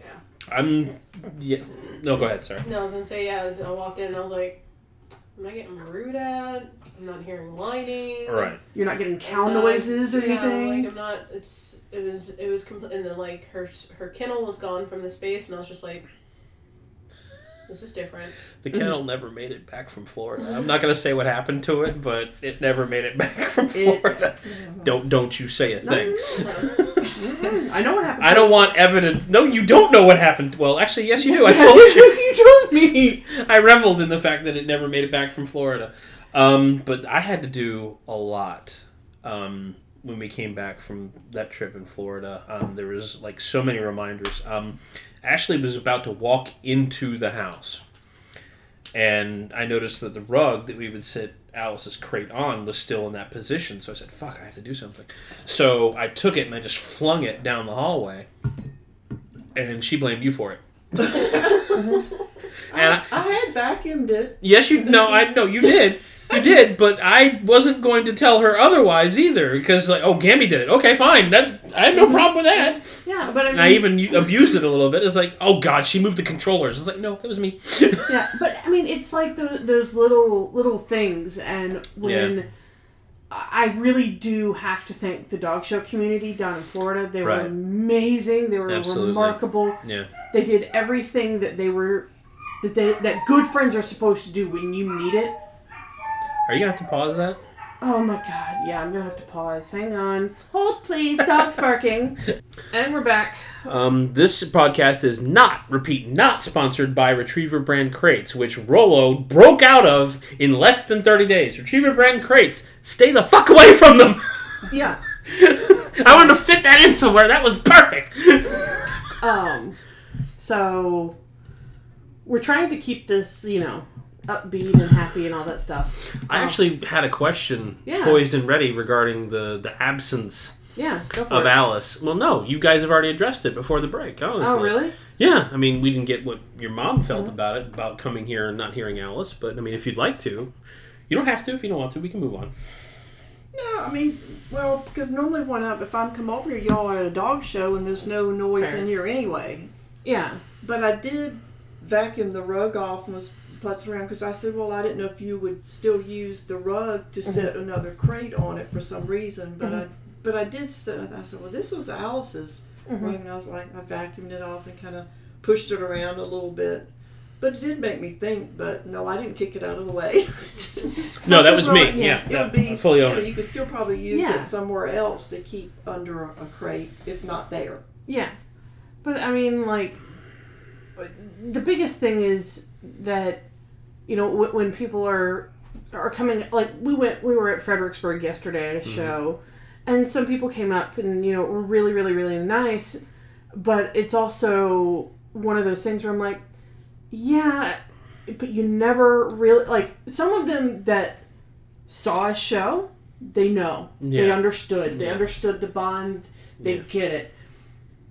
Speaker 2: Yeah.
Speaker 1: I'm. Yeah. No, go ahead. Sorry.
Speaker 4: No, I was gonna say yeah. I walked in and I was like, "Am I getting rude at? I'm not hearing whining.
Speaker 1: All right.
Speaker 2: You're not getting cow
Speaker 4: not-
Speaker 2: noises or
Speaker 4: yeah,
Speaker 2: anything.
Speaker 4: Like I'm not. It's it was it was complete. And then like her her kennel was gone from the space, and I was just like, "This is different."
Speaker 1: The kennel never made it back from Florida. I'm not gonna say what happened to it, but it never made it back from
Speaker 2: It-
Speaker 1: Florida. don't don't you say a thing.
Speaker 2: I know what happened.
Speaker 1: I don't want evidence. No, you don't know what happened. Well, actually, yes, you do. I told you.
Speaker 2: You told me.
Speaker 1: I reveled in the fact that it never made it back from Florida. Um, but I had to do a lot. Um, when we came back from that trip in Florida. Um, there was like so many reminders. Um, Ashley was about to walk into the house, and I noticed that the rug that we would sit Alice's crate on was still in that position. So I said, "Fuck, I have to do something." So I took it and I just flung it down the hallway, and she blamed you for it. and I,
Speaker 3: I had vacuumed it.
Speaker 1: Yes, you. No, I no, you did. You did, but I wasn't going to tell her otherwise either because like, oh, Gammy did it. Okay, fine. That I have no mm-hmm. problem with that.
Speaker 2: Yeah, but I mean,
Speaker 1: And I even abused it a little bit. It's like, oh god, she moved the controllers. It's like, no, it was me.
Speaker 2: yeah, but I mean, it's like the, those little little things, and when
Speaker 1: Yeah.
Speaker 2: I really do have to thank the dog show community down in Florida. They
Speaker 1: Right.
Speaker 2: were amazing. They were
Speaker 1: Absolutely.
Speaker 2: remarkable.
Speaker 1: Yeah.
Speaker 2: They did everything that they were that they that good friends are supposed to do when you need it.
Speaker 1: Are you gonna have to pause that?
Speaker 2: Oh my god, yeah, I'm gonna have to pause. Hang on. Hold please, dog's barking. And we're back.
Speaker 1: Um, this podcast is not, repeat, not sponsored by Retriever brand crates, which Rolo broke out of in less than 30 days. Retriever brand crates, stay the fuck away from them!
Speaker 2: Yeah.
Speaker 1: I wanted to fit that in somewhere. That was perfect.
Speaker 2: Um so we're trying to keep this, you know, upbeat and happy and all that stuff.
Speaker 1: I
Speaker 2: Oh,
Speaker 1: actually had a question
Speaker 2: Yeah.
Speaker 1: poised and ready regarding the, the absence
Speaker 2: yeah,
Speaker 1: of
Speaker 2: it.
Speaker 1: Alice. Well, no, you guys have already addressed it before the break. Honestly.
Speaker 2: Oh really?
Speaker 1: Yeah, I mean, we didn't get what your mom felt mm-hmm. about it, about coming here and not hearing Alice, but I mean, if you'd like to, you don't have to. If you don't want to, we can move on.
Speaker 3: No, I mean, well, because normally when I, if I'm come over here, y'all are at a dog show and there's no noise
Speaker 2: Fair.
Speaker 3: in here anyway.
Speaker 2: Yeah.
Speaker 3: But I did vacuum the rug off and was putzing around because I said, well, I didn't know if you would still use the rug to mm-hmm. set another crate on it for some reason. But mm-hmm. I, but I did. Set, I said, well, this was Alice's mm-hmm. rug, and I was like, I vacuumed it off and kind of pushed it around a little bit. But it did make me think. But no, I didn't kick it out of the way. So
Speaker 1: No, that was
Speaker 3: well,
Speaker 1: me.
Speaker 2: yeah,
Speaker 1: Yeah,
Speaker 3: It would be
Speaker 1: fully
Speaker 3: you, know, you could still probably use
Speaker 2: Yeah.
Speaker 3: it somewhere else to keep under a, a crate if not there.
Speaker 2: Yeah. But I mean, like, the biggest thing is that, you know, w- when people are are coming, like, we went, we were at Fredericksburg yesterday at a mm-hmm. show, and some people came up and, you know, were really, really, really nice, but it's also one of those things where I'm like, yeah, but you never really, like, some of them that saw a show, they know. They understood. They
Speaker 1: Yeah.
Speaker 2: understood the bond. They
Speaker 1: Yeah.
Speaker 2: get it.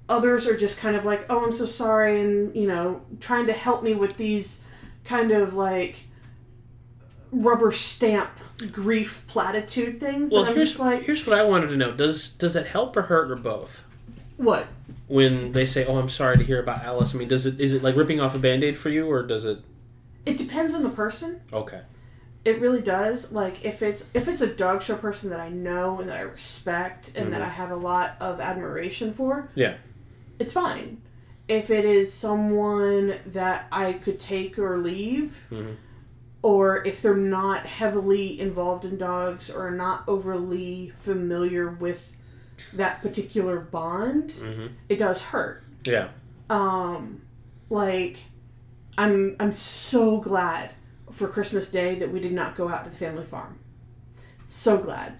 Speaker 2: Others are just kind of like, oh, I'm so sorry, and you know, trying to help me with these kind of like rubber stamp grief platitude things.
Speaker 1: Well,
Speaker 2: and I'm
Speaker 1: here's,
Speaker 2: just like,
Speaker 1: here's what I wanted to know: does does it help or hurt or both?
Speaker 2: what?
Speaker 1: When they say, "Oh, I'm sorry to hear about Alice," I mean, does it is it like ripping off a band-aid for you, or does it?
Speaker 2: It depends on the person.
Speaker 1: Okay.
Speaker 2: It really does. Like if it's if it's a dog show person that I know and that I respect and that
Speaker 1: Mhm.
Speaker 2: I have a lot of admiration for,
Speaker 1: Yeah.
Speaker 2: it's fine. If it is someone that I could take or leave,
Speaker 1: Mhm.
Speaker 2: or if they're not heavily involved in dogs or not overly familiar with that particular bond,
Speaker 1: hmm
Speaker 2: it does hurt.
Speaker 1: Yeah.
Speaker 2: Um, like, I'm I'm so glad for Christmas Day that we did not go out to the family farm. So glad.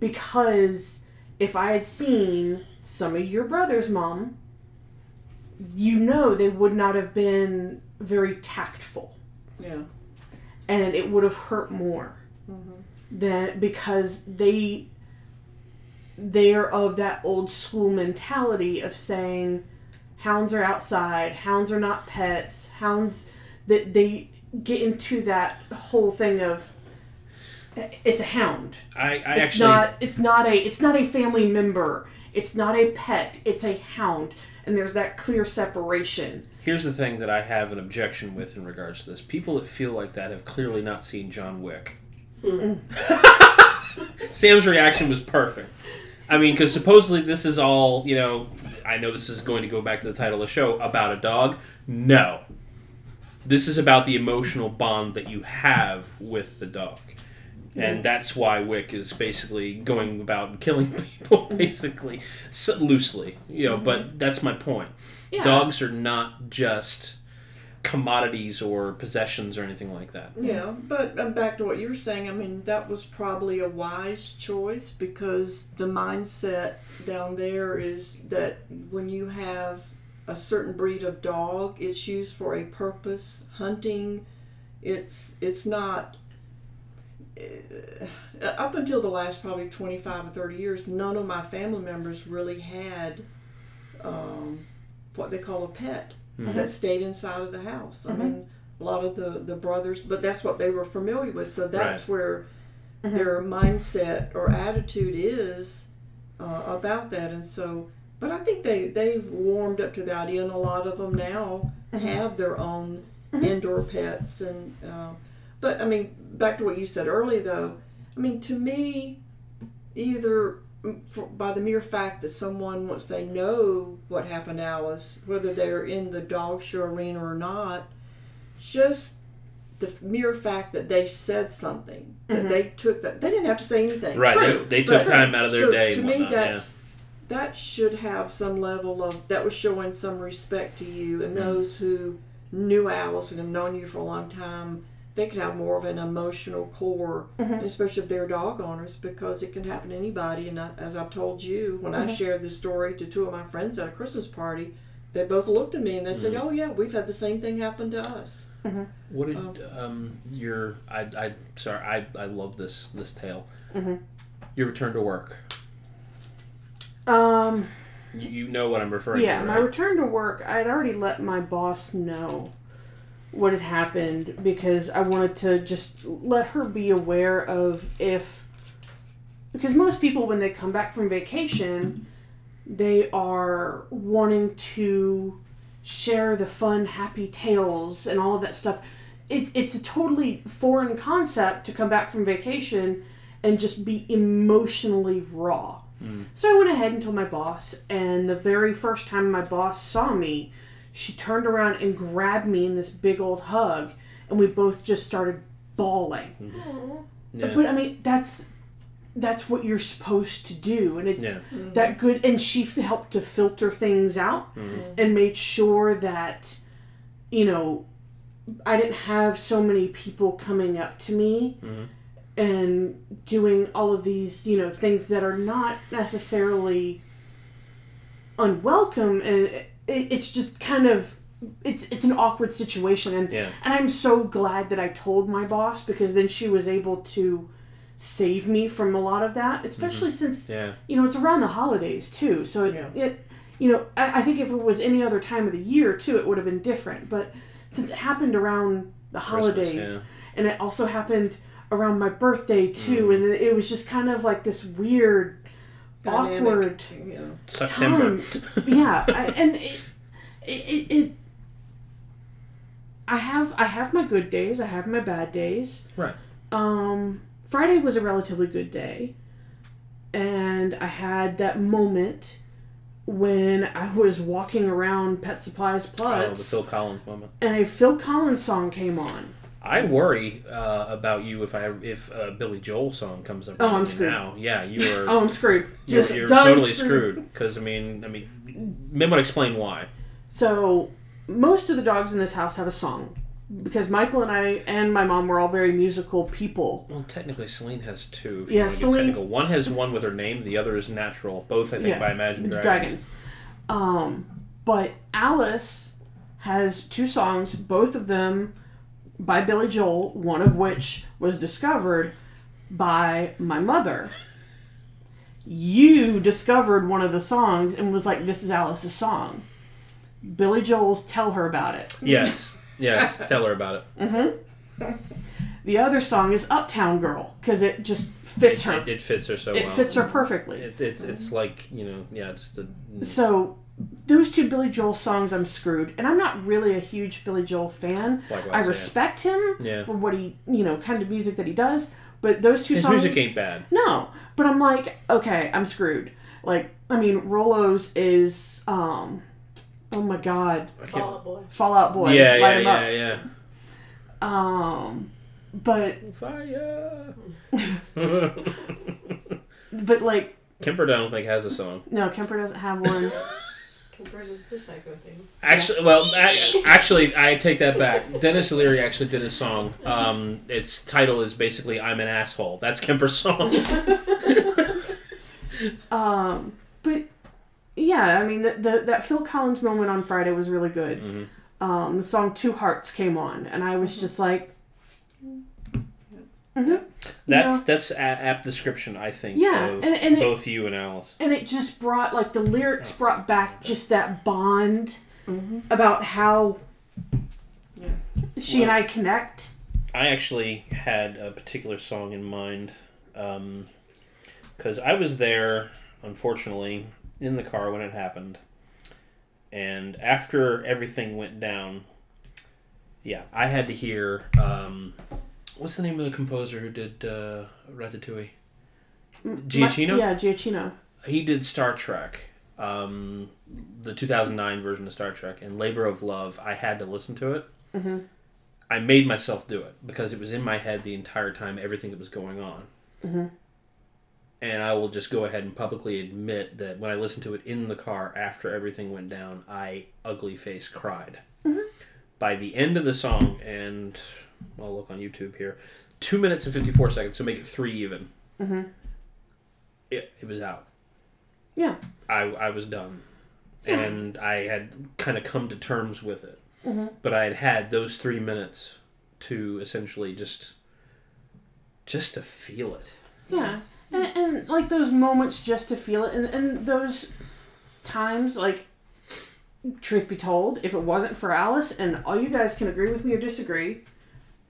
Speaker 2: Because if I had seen some of your brother's mom, you know they would not have been very tactful.
Speaker 3: Yeah.
Speaker 2: And it would have hurt more mm-hmm. than because they they are of that old school mentality of saying hounds are outside, hounds are not pets, hounds that they get into that whole thing of it's a hound.
Speaker 1: I, I
Speaker 2: it's
Speaker 1: actually
Speaker 2: not it's not a it's not a family member. It's not a pet. It's a hound. And there's that clear separation.
Speaker 1: here's the thing that I have an objection with in regards to this: people that feel like that have clearly not seen John Wick. Hmm. Sam's reaction was perfect. I mean, because supposedly this is all, you know, I know this is going to go back to the title of the show about a dog. No. This is about the emotional bond that you have with the dog. And that's why Wick is basically going about killing people, basically, so, loosely. You know, but that's my point.
Speaker 2: Yeah.
Speaker 1: Dogs are not just commodities or possessions or anything like that.
Speaker 3: Yeah, but um, back to what you were saying, I mean, that was probably a wise choice because the mindset down there is that when you have a certain breed of dog, it's used for a purpose. Hunting, it's it's not. Uh, up until the last probably 25 or 30 years, none of my family members really had um, what they call a pet that stayed inside of the house. I mean, a lot of the, the brothers, but that's what they were familiar with. So that's where their mindset or attitude is uh, about that. And so, but I think they, they've warmed up to the idea, and a lot of them now have their own indoor pets. And uh, But I mean, back to what you said earlier, though, I mean, to me, either for, by the mere fact that someone, once they know what happened to Alice, whether they're in the dog show arena or not, just the mere fact that they said something, that they took that, they didn't have to say anything.
Speaker 1: Right.
Speaker 2: True,
Speaker 1: They, they took
Speaker 3: But-
Speaker 1: time out of their
Speaker 3: so
Speaker 1: day.
Speaker 3: To
Speaker 1: and
Speaker 3: me,
Speaker 1: whatnot, yeah.
Speaker 3: that's that should have some level of that was showing some respect to you,
Speaker 1: Mm-hmm.
Speaker 3: and those who knew Alice and have known you for a long time. They could have more of an emotional core,
Speaker 2: Mm-hmm.
Speaker 3: especially if they're dog owners, because it can happen to anybody. And I, as I've told you, when
Speaker 2: Mm-hmm.
Speaker 3: I shared this story to two of my friends at a Christmas party, they both looked at me and they said,
Speaker 1: Mm-hmm.
Speaker 3: "Oh yeah, we've had the same thing happen to us."
Speaker 1: What did um your I I sorry I I love this this tale.
Speaker 2: Mm-hmm.
Speaker 1: Your return to work.
Speaker 2: Um,
Speaker 1: You, you know what I'm referring
Speaker 2: yeah,
Speaker 1: to.
Speaker 2: my
Speaker 1: right?
Speaker 2: return to work, I had already let my boss know what had happened because I wanted to just let her be aware of if. Because most people, when they come back from vacation, they are wanting to share the fun, happy tales and all of that stuff. It, it's a totally foreign concept to come back from vacation and just be emotionally raw. Mm. So I went ahead and told my boss, and the very first time my boss saw me, she turned around and grabbed me in this big old hug, and we both just started bawling.
Speaker 1: yeah.
Speaker 2: But I mean, that's that's what you're supposed to do, and it's
Speaker 1: Yeah.
Speaker 2: that good. And she f- helped to filter things out
Speaker 1: Mm-hmm.
Speaker 2: and made sure that you know I didn't have so many people coming up to me
Speaker 1: Mm-hmm.
Speaker 2: and doing all of these you know things that are not necessarily unwelcome, and it, it's just kind of. It's, it's an awkward situation and
Speaker 1: Yeah.
Speaker 2: and I'm so glad that I told my boss because then she was able to save me from a lot of that, especially since
Speaker 1: Yeah.
Speaker 2: you know it's around the holidays too. So it,
Speaker 3: Yeah.
Speaker 2: it you know I, I think if it was any other time of the year too, it would have been different. But since it happened around the holidays,
Speaker 1: yeah.
Speaker 2: and it also happened around my birthday too,
Speaker 1: Mm.
Speaker 2: and it it was just kind of like this weird,
Speaker 3: Dynamic,
Speaker 2: awkward
Speaker 3: you know.
Speaker 1: September.
Speaker 2: time. yeah, I, and it, it, it, it. I have I have my good days. I have my bad days.
Speaker 1: Right.
Speaker 2: Um, Friday was a relatively good day, and I had that moment when I was walking around Pet Supplies Plus.
Speaker 1: Oh, the Phil Collins moment.
Speaker 2: and a Phil Collins song came on.
Speaker 1: I worry uh, about you if I if a Billy Joel song comes up.
Speaker 2: Oh,
Speaker 1: right
Speaker 2: I'm screwed.
Speaker 1: now. Yeah, you are.
Speaker 2: Oh, I'm screwed.
Speaker 1: you're,
Speaker 2: Just
Speaker 1: you're totally screwed. Because I mean, I mean, Mim would explain why.
Speaker 2: So most of the dogs in this house have a song because Michael and I and my mom were all very musical people.
Speaker 1: Well, technically, Celine has two.
Speaker 2: Yeah, Celine-
Speaker 1: one has one with her name. The other is natural. Both, I think,
Speaker 2: Yeah,
Speaker 1: by Imagine Dragons.
Speaker 2: Dragons. Um, but Alice has two songs, both of them by Billy Joel, one of which was discovered by my mother. You discovered one of the songs and was like, "This is Alice's song." Billy Joel's "Tell Her About It."
Speaker 1: Yes, yes. Tell her about it. Mm-hmm.
Speaker 2: The other song is "Uptown Girl" because it just fits her.
Speaker 1: It, it fits her so
Speaker 2: It
Speaker 1: well.
Speaker 2: fits her perfectly.
Speaker 1: It, it's it's like you know, yeah. It's the
Speaker 2: So those two Billy Joel songs, I'm screwed, and I'm not really a huge Billy Joel fan.
Speaker 1: Likewise,
Speaker 2: I
Speaker 1: yeah.
Speaker 2: respect him
Speaker 1: Yeah.
Speaker 2: for what he, you know, kind of music that he does. But those two
Speaker 1: his
Speaker 2: songs,
Speaker 1: music ain't bad.
Speaker 2: No, but I'm like, okay, I'm screwed. Like, I mean, Rolos is, um, oh my god,
Speaker 1: I can't-
Speaker 4: Fall Out Boy.
Speaker 2: Fall Out Boy,
Speaker 1: yeah,
Speaker 2: light
Speaker 1: yeah,
Speaker 2: him
Speaker 1: yeah,
Speaker 2: up.
Speaker 1: yeah.
Speaker 2: Um, but
Speaker 1: Fire.
Speaker 2: but like,
Speaker 1: Kemper, I don't think has a song.
Speaker 2: no, Kemper doesn't have one.
Speaker 4: Kemper's the psycho thing.
Speaker 1: Actually, well, I, actually, I take that back. Denis Leary actually did a song. Um, its title is basically "I'm an asshole." That's Kemper's song.
Speaker 2: Um, but yeah, I mean, the, the that Phil Collins moment on Friday was really good.
Speaker 1: Mhm.
Speaker 2: Um, the song Two Hearts came on, and I was just like, Mhm.
Speaker 1: That's
Speaker 2: Yeah.
Speaker 1: that's a- apt description, I think.
Speaker 2: Yeah,
Speaker 1: of
Speaker 2: and- and it-
Speaker 1: both you and Alice.
Speaker 2: and it just brought like the lyrics brought back just that bond
Speaker 3: Mm-hmm.
Speaker 2: about how
Speaker 3: Yeah.
Speaker 2: she and I connect.
Speaker 1: I actually had a particular song in mind because I was there, unfortunately, in the car when it happened. And after everything went down, yeah, I had to hear. Um, what's the name of the composer who did uh, Ratatouille? Giacchino?
Speaker 2: My- yeah, Giacchino.
Speaker 1: He did Star Trek, um, the 2009 version of Star Trek, and Labor of Love. I had to listen to it.
Speaker 2: Mm-hmm.
Speaker 1: I made myself do it because it was in my head the entire time, everything that was going on.
Speaker 2: Mhm.
Speaker 1: And I will just go ahead and publicly admit that when I listened to it in the car after everything went down, I ugly face cried. By the end of the song, and I'll look on YouTube here, two minutes and 54 seconds, so make it three even.
Speaker 2: Mhm.
Speaker 1: It, it was out.
Speaker 2: Yeah.
Speaker 1: I, I was done.
Speaker 2: Yeah.
Speaker 1: And I had kind of come to terms with it.
Speaker 2: Mhm.
Speaker 1: But I had had those three minutes to essentially just just to feel it.
Speaker 2: Yeah, and, and like those moments just to feel it, and, and those times, like, truth be told, if it wasn't for Alice, and all you guys can agree with me or disagree,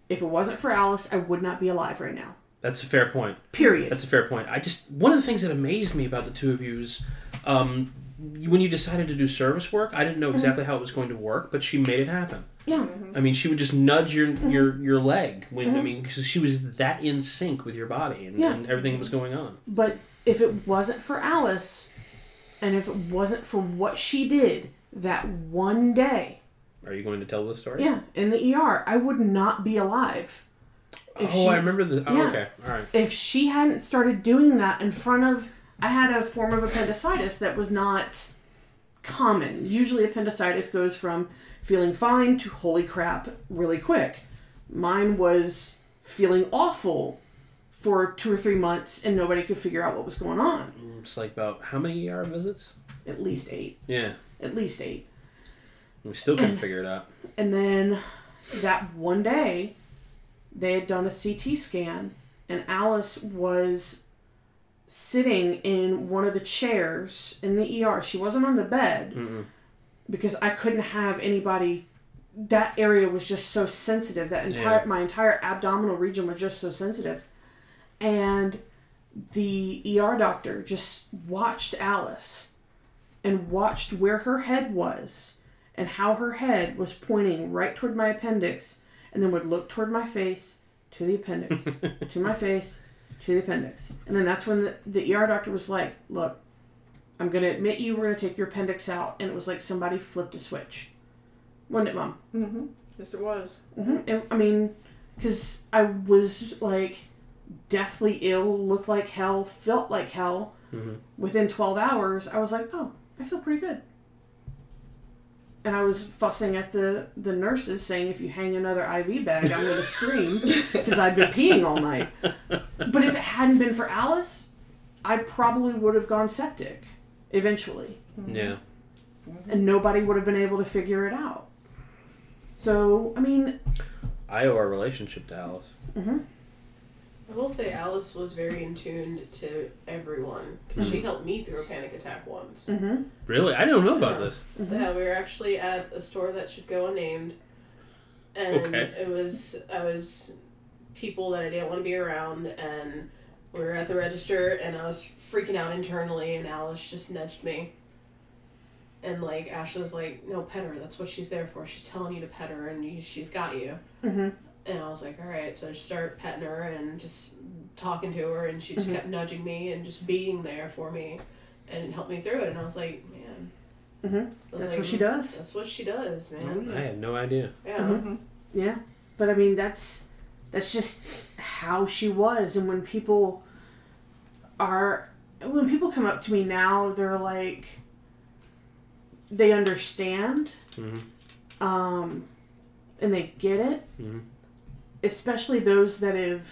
Speaker 2: if it wasn't for Alice, I would not be alive right now.
Speaker 1: That's a fair point.
Speaker 2: Period.
Speaker 1: That's a fair point. I just one of the things that amazed me about the two of um, you is um, when you decided to do service work. I didn't know mm-hmm. exactly how it was going to work, but she made it happen.
Speaker 2: yeah,
Speaker 1: I mean, she would just nudge your mm-hmm. your your leg when I mm-hmm. mean because she was that in sync with your body and,
Speaker 2: Yeah.
Speaker 1: and everything was going on.
Speaker 2: but if it wasn't for Alice, and if it wasn't for what she did that one day,
Speaker 1: Are you going to tell the story?
Speaker 2: yeah, in the ER, I would not be alive.
Speaker 1: Oh,
Speaker 2: she-
Speaker 1: I remember the. Oh,
Speaker 2: Yeah.
Speaker 1: okay. All right.
Speaker 2: if she hadn't started doing that in front of I had a form of appendicitis that was not common. Usually appendicitis goes from feeling fine to holy crap really quick. Mine was feeling awful for two or three months and nobody could figure out what was going on.
Speaker 1: It's like about how many ER visits?
Speaker 2: At least eight.
Speaker 1: Yeah,
Speaker 2: At least eight.
Speaker 1: We still couldn't figure it out.
Speaker 2: And then that one day, they had done a CT scan, and Alice was sitting in one of the chairs in the ER. She wasn't on the bed
Speaker 1: Mm-mm.
Speaker 2: because I couldn't have anybody. That area was just so sensitive. That entire
Speaker 1: Yeah.
Speaker 2: my entire abdominal region was just so sensitive, and the ER doctor just watched Alice and watched where her head was and how her head was pointing right toward my appendix and then would look toward my face to the appendix to my face to the appendix and then that's when the, the er doctor was like look i'm going to admit you we're going to take your appendix out and it was like somebody flipped a switch wasn't it mom
Speaker 3: Mm-hmm. Yes, it was.
Speaker 2: mm-hmm. i mean because i was like deathly ill looked like hell felt like hell
Speaker 1: mm-hmm.
Speaker 2: within 12 hours i was like oh i feel pretty good and i was fussing at the the nurses saying if you hang another iv bag i'm going to scream because i'd been peeing all night but if it hadn't been for alice i probably would have gone septic eventually. Mm-hmm.
Speaker 1: Yeah. Mm-hmm.
Speaker 2: and nobody would have been able to figure it out. So i mean
Speaker 1: I owe our relationship to Alice. Mm-hmm.
Speaker 4: I will say Alice was very in tune to everyone because she hmm. helped me through a panic attack once.
Speaker 2: mhm.
Speaker 1: Really? I don't know about this. Mm-hmm.
Speaker 4: Yeah, we were actually at a store that should go unnamed, and
Speaker 1: Okay.
Speaker 4: it was I was people that I didn't want to be around, and we were at the register, and I was freaking out internally, and Alice just nudged me. And like Ashley was like, "No, pet her. That's what she's there for. She's telling you to pet her, and you, she's got you."
Speaker 2: Mm-hmm.
Speaker 4: And I was like, "All right." So I just started petting her and just talking to her, and she just
Speaker 2: Mhm.
Speaker 4: kept nudging me and just being there for me, and it helped me through it. And I was like, "Man."
Speaker 2: Mhm.
Speaker 4: Was
Speaker 2: That's
Speaker 4: like,
Speaker 2: what she does.
Speaker 4: That's what she does, man.
Speaker 1: I had no idea.
Speaker 4: Yeah.
Speaker 2: Mhm. Yeah, but I mean that's that's just how she was, and when people are when people come up to me now, they're like, they understand
Speaker 1: Mhm.
Speaker 2: um, and they get it
Speaker 1: Mhm.
Speaker 2: Especially those that have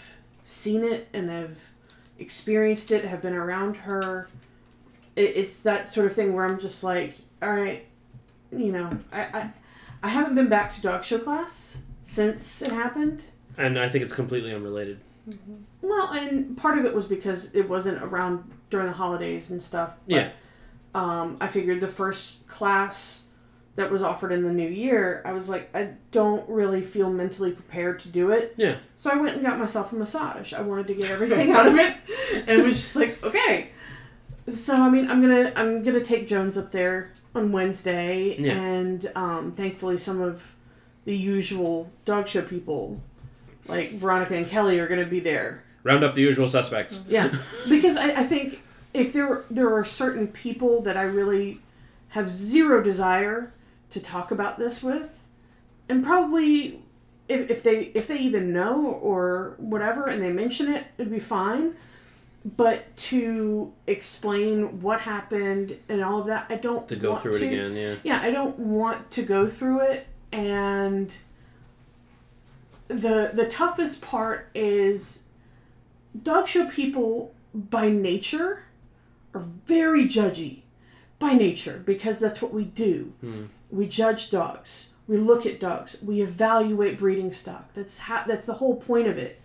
Speaker 2: seen it and have experienced it have been around her it, it's that sort of thing where i'm just like all right you know I, I i haven't been back to dog show class since it happened
Speaker 1: And I think it's completely unrelated.
Speaker 2: well and part of it was because it wasn't around during the holidays and stuff but,
Speaker 1: Yeah.
Speaker 2: um, I figured the first class that was offered in the new year, I was like, I don't really feel mentally prepared to do it.
Speaker 1: Yeah.
Speaker 2: So I went and got myself a massage. I wanted to get everything out of it, and it was just like, okay. So I mean, I'm gonna I'm gonna take Jones up there on Wednesday,
Speaker 1: Yeah.
Speaker 2: and um, thankfully some of the usual dog show people, like Veronica and Kelly, are gonna be there.
Speaker 1: Round up the usual suspects.
Speaker 2: Yeah, because I, I think if there there are certain people that I really have zero desire to talk about this with, and probably if, if they if they even know or whatever and they mention it, it'd be fine. But to explain what happened and all of that, I don't
Speaker 1: To go through it again, yeah.
Speaker 2: Yeah, I don't want to go through it and the the toughest part is dog show people by nature are very judgy by nature because that's what we do.
Speaker 1: Hmm.
Speaker 2: We judge dogs. We look at dogs. We evaluate breeding stock. That's ha- that's the whole point of it.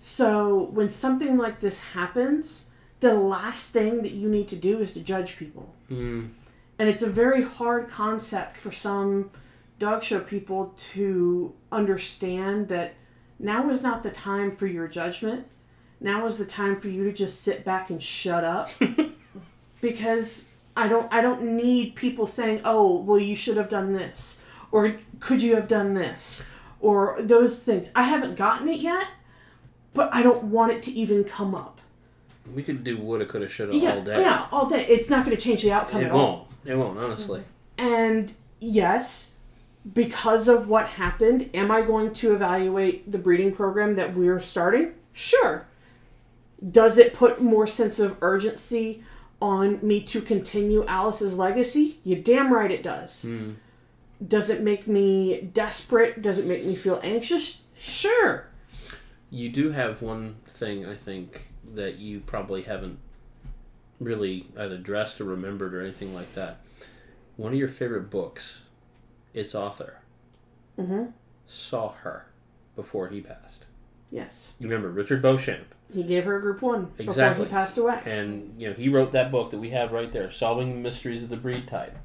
Speaker 2: So when something like this happens, the last thing that you need to do is to judge people.
Speaker 1: Mm.
Speaker 2: And it's a very hard concept for some dog show people to understand that now is not the time for your judgment. Now is the time for you to just sit back and shut up. because I don't I don't need people saying, "Oh, well you should have done this." Or could you have done this? Or those things. I haven't gotten it yet, but I don't want it to even come up.
Speaker 1: We could do woulda, coulda, shoulda
Speaker 2: yeah,
Speaker 1: all day.
Speaker 2: yeah, all day. It's not going to change the outcome
Speaker 1: It
Speaker 2: at all.
Speaker 1: It won't. It won't, honestly.
Speaker 2: And yes, because of what happened, am I going to evaluate the breeding program that we're starting? Sure. Does it put more sense of urgency on me to continue Alice's legacy? You damn right it does.
Speaker 1: Hmm.
Speaker 2: Does it make me desperate? Does it make me feel anxious? Sure.
Speaker 1: You do have one thing, I think, that you probably haven't really either addressed or remembered or anything like that. One of your favorite books, its author,
Speaker 2: Mhm.
Speaker 1: saw her before he passed.
Speaker 2: Yes.
Speaker 1: You remember Richard Beauchamp,
Speaker 2: He gave her a group one
Speaker 1: Exactly.
Speaker 2: before he passed away.
Speaker 1: and you know he wrote that book that we have right there, "Solving the Mysteries of the Breed Type."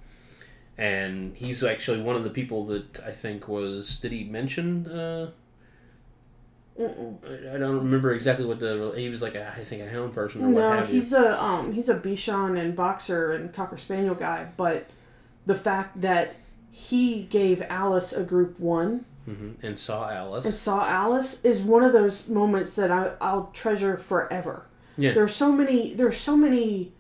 Speaker 1: And he's actually one of the people that I think was. Did he mention? Uh, I I don't remember exactly what the. He was like a, I think a hound person or what
Speaker 2: No,
Speaker 1: have you.
Speaker 2: he's a um he's a Bichon and boxer and cocker spaniel guy, but the fact that he gave Alice a group one
Speaker 1: hmm And saw Alice.
Speaker 2: and saw Alice is one of those moments that I, I'll treasure forever.
Speaker 1: Yeah.
Speaker 2: There are so many there are so many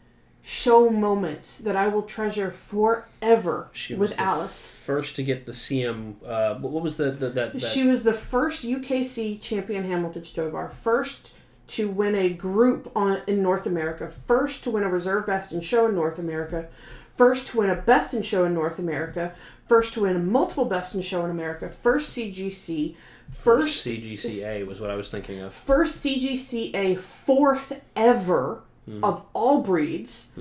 Speaker 2: show moments that I will treasure forever
Speaker 1: She was
Speaker 2: with Alice.
Speaker 1: first to get the CM. Uh, what what was the, the that, that
Speaker 2: She was the first UKC champion Hamiltonstövare, first to win a group on in North America, first to win a reserve best in show in North America, first to win a best in show in North America, first to win a multiple best in show in America, first CGC, first
Speaker 1: CGCA was what I was thinking of.
Speaker 2: first CGCA, fourth ever of all breeds.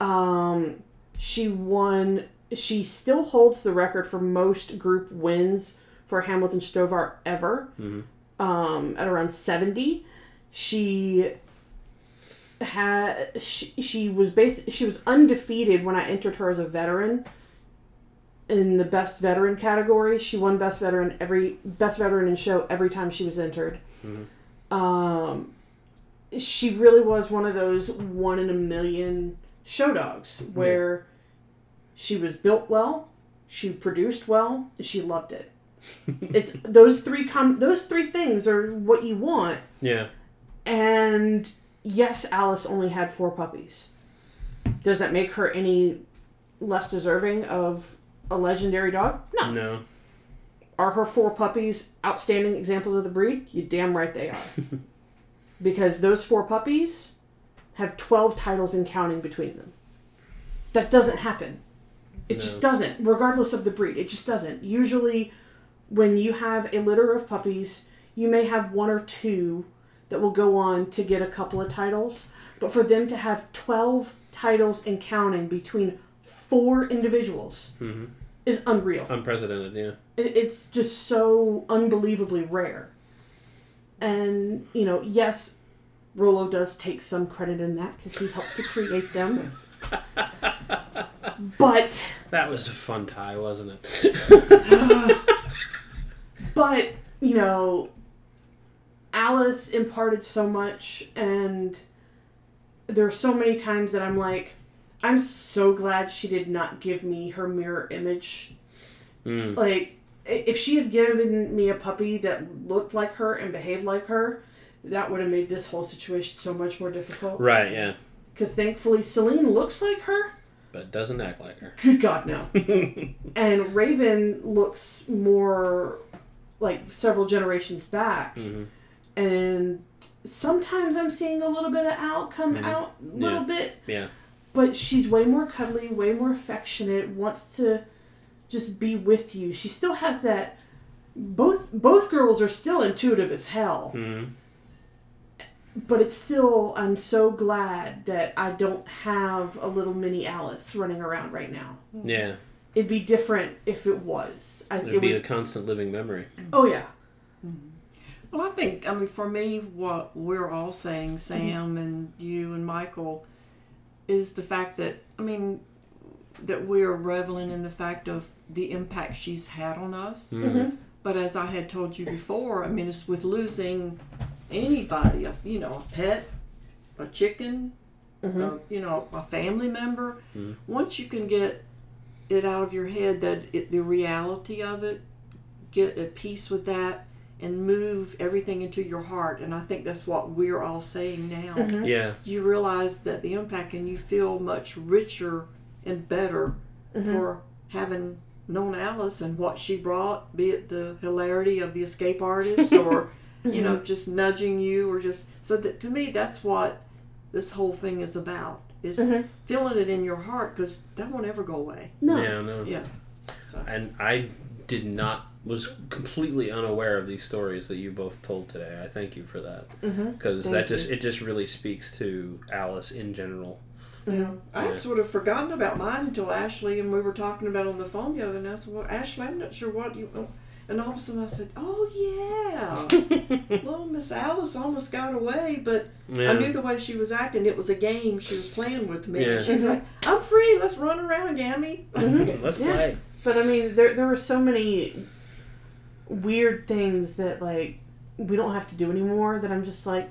Speaker 2: Um, she won. She still holds the record for most group wins for Hamiltonstövare ever. Um, at around seventy, she had she, she was bas- she was undefeated when I entered her as a veteran in the best veteran category. She won best veteran every best veteran in show every time she was entered. Um, she really was one of those one in a million show dogs where she was built well, she produced well, she loved it. it's those three com- those three things are what you want.
Speaker 1: Yeah.
Speaker 2: And yes, Alice only had four puppies. Does that make her any less deserving of a legendary dog? No.
Speaker 1: No.
Speaker 2: Are her four puppies outstanding examples of the breed? You damn right they are. because those four puppies have 12 titles and counting between them. That doesn't happen. It just doesn't, regardless of the breed. It just doesn't. Usually, when you have a litter of puppies, you may have one or two that will go on to get a couple of titles. But for them to have 12 titles and counting between four individuals
Speaker 1: Mhm.
Speaker 2: is unreal.
Speaker 1: Unprecedented, yeah.
Speaker 2: It- It's just so unbelievably rare. And, you know, yes, Rolo does take some credit in that because he helped to create them. but,
Speaker 1: That was a fun tie, wasn't it?
Speaker 2: but, you know, Alice imparted so much, and there are so many times that I'm like, I'm so glad she did not give me her mirror image
Speaker 1: Mm.
Speaker 2: like if she had given me a puppy that looked like her and behaved like her that would have made this whole situation so much more difficult
Speaker 1: Right, yeah.
Speaker 2: because thankfully celine looks like her
Speaker 1: But doesn't act like her.
Speaker 2: good god no and raven looks more like several generations back
Speaker 1: Mhm.
Speaker 2: and sometimes i'm seeing a little bit of al come
Speaker 1: Mhm.
Speaker 2: out a little
Speaker 1: Yeah.
Speaker 2: bit
Speaker 1: Yeah.
Speaker 2: But she's way more cuddly, way more affectionate, wants to just be with you. She still has that both both girls are still intuitive as hell,
Speaker 1: Mhm.
Speaker 2: but it's still I'm so glad that I don't have a little mini Alice running around right now.
Speaker 1: Yeah.
Speaker 2: It'd be different if it was. I,
Speaker 1: It'd
Speaker 2: it
Speaker 1: be a constant living memory.
Speaker 2: oh yeah.
Speaker 3: Well, I think, I mean, for me, what we're all saying, Sam and you and Michael, is the fact that, I mean, that we're reveling in the fact of the impact she's had on us.
Speaker 1: Mhm.
Speaker 3: But as I had told you before, I mean, it's with losing anybody, you know, a pet, a chicken,
Speaker 2: Mhm.
Speaker 3: a, you know, a family member.
Speaker 1: Mhm.
Speaker 3: Once you can get it out of your head that it, the reality of it, get at peace with that, and move everything into your heart. And I think that's what we're all saying now.
Speaker 2: Mhm.
Speaker 1: Yeah.
Speaker 3: You realize that the impact, and you feel much richer and better
Speaker 2: Mhm.
Speaker 3: for having known Alice and what she brought, be it the hilarity of the escape artist or, you know, just nudging you or just so that to me that's what this whole thing is about is
Speaker 2: Mhm.
Speaker 3: feeling it in your heart because that won't ever go away.
Speaker 2: No.
Speaker 1: Yeah, no.
Speaker 3: Yeah. So
Speaker 1: And I did not was completely unaware of these stories that you both told today. I thank you for that
Speaker 2: Mhm.
Speaker 1: because
Speaker 2: Thank
Speaker 1: that just
Speaker 2: you.
Speaker 1: it just really speaks to Alice in general.
Speaker 3: yeah. I
Speaker 1: Yeah.
Speaker 3: had sort of forgotten about mine until Ashley and we were talking about it on the phone the other night. I said, "Well, Ashley, I'm not sure what you." oh," And all of a sudden I said, "Oh yeah, little Miss Alice almost got away, but
Speaker 1: Yeah.
Speaker 3: I knew the way she was acting. It was a game she was playing with me.
Speaker 1: Yeah.
Speaker 3: She was like, "I'm free. Let's run around, Gammy."
Speaker 1: Let's
Speaker 2: Yeah.
Speaker 1: play.
Speaker 2: But I mean, there there were so many weird things that like we don't have to do anymore. That I'm just like,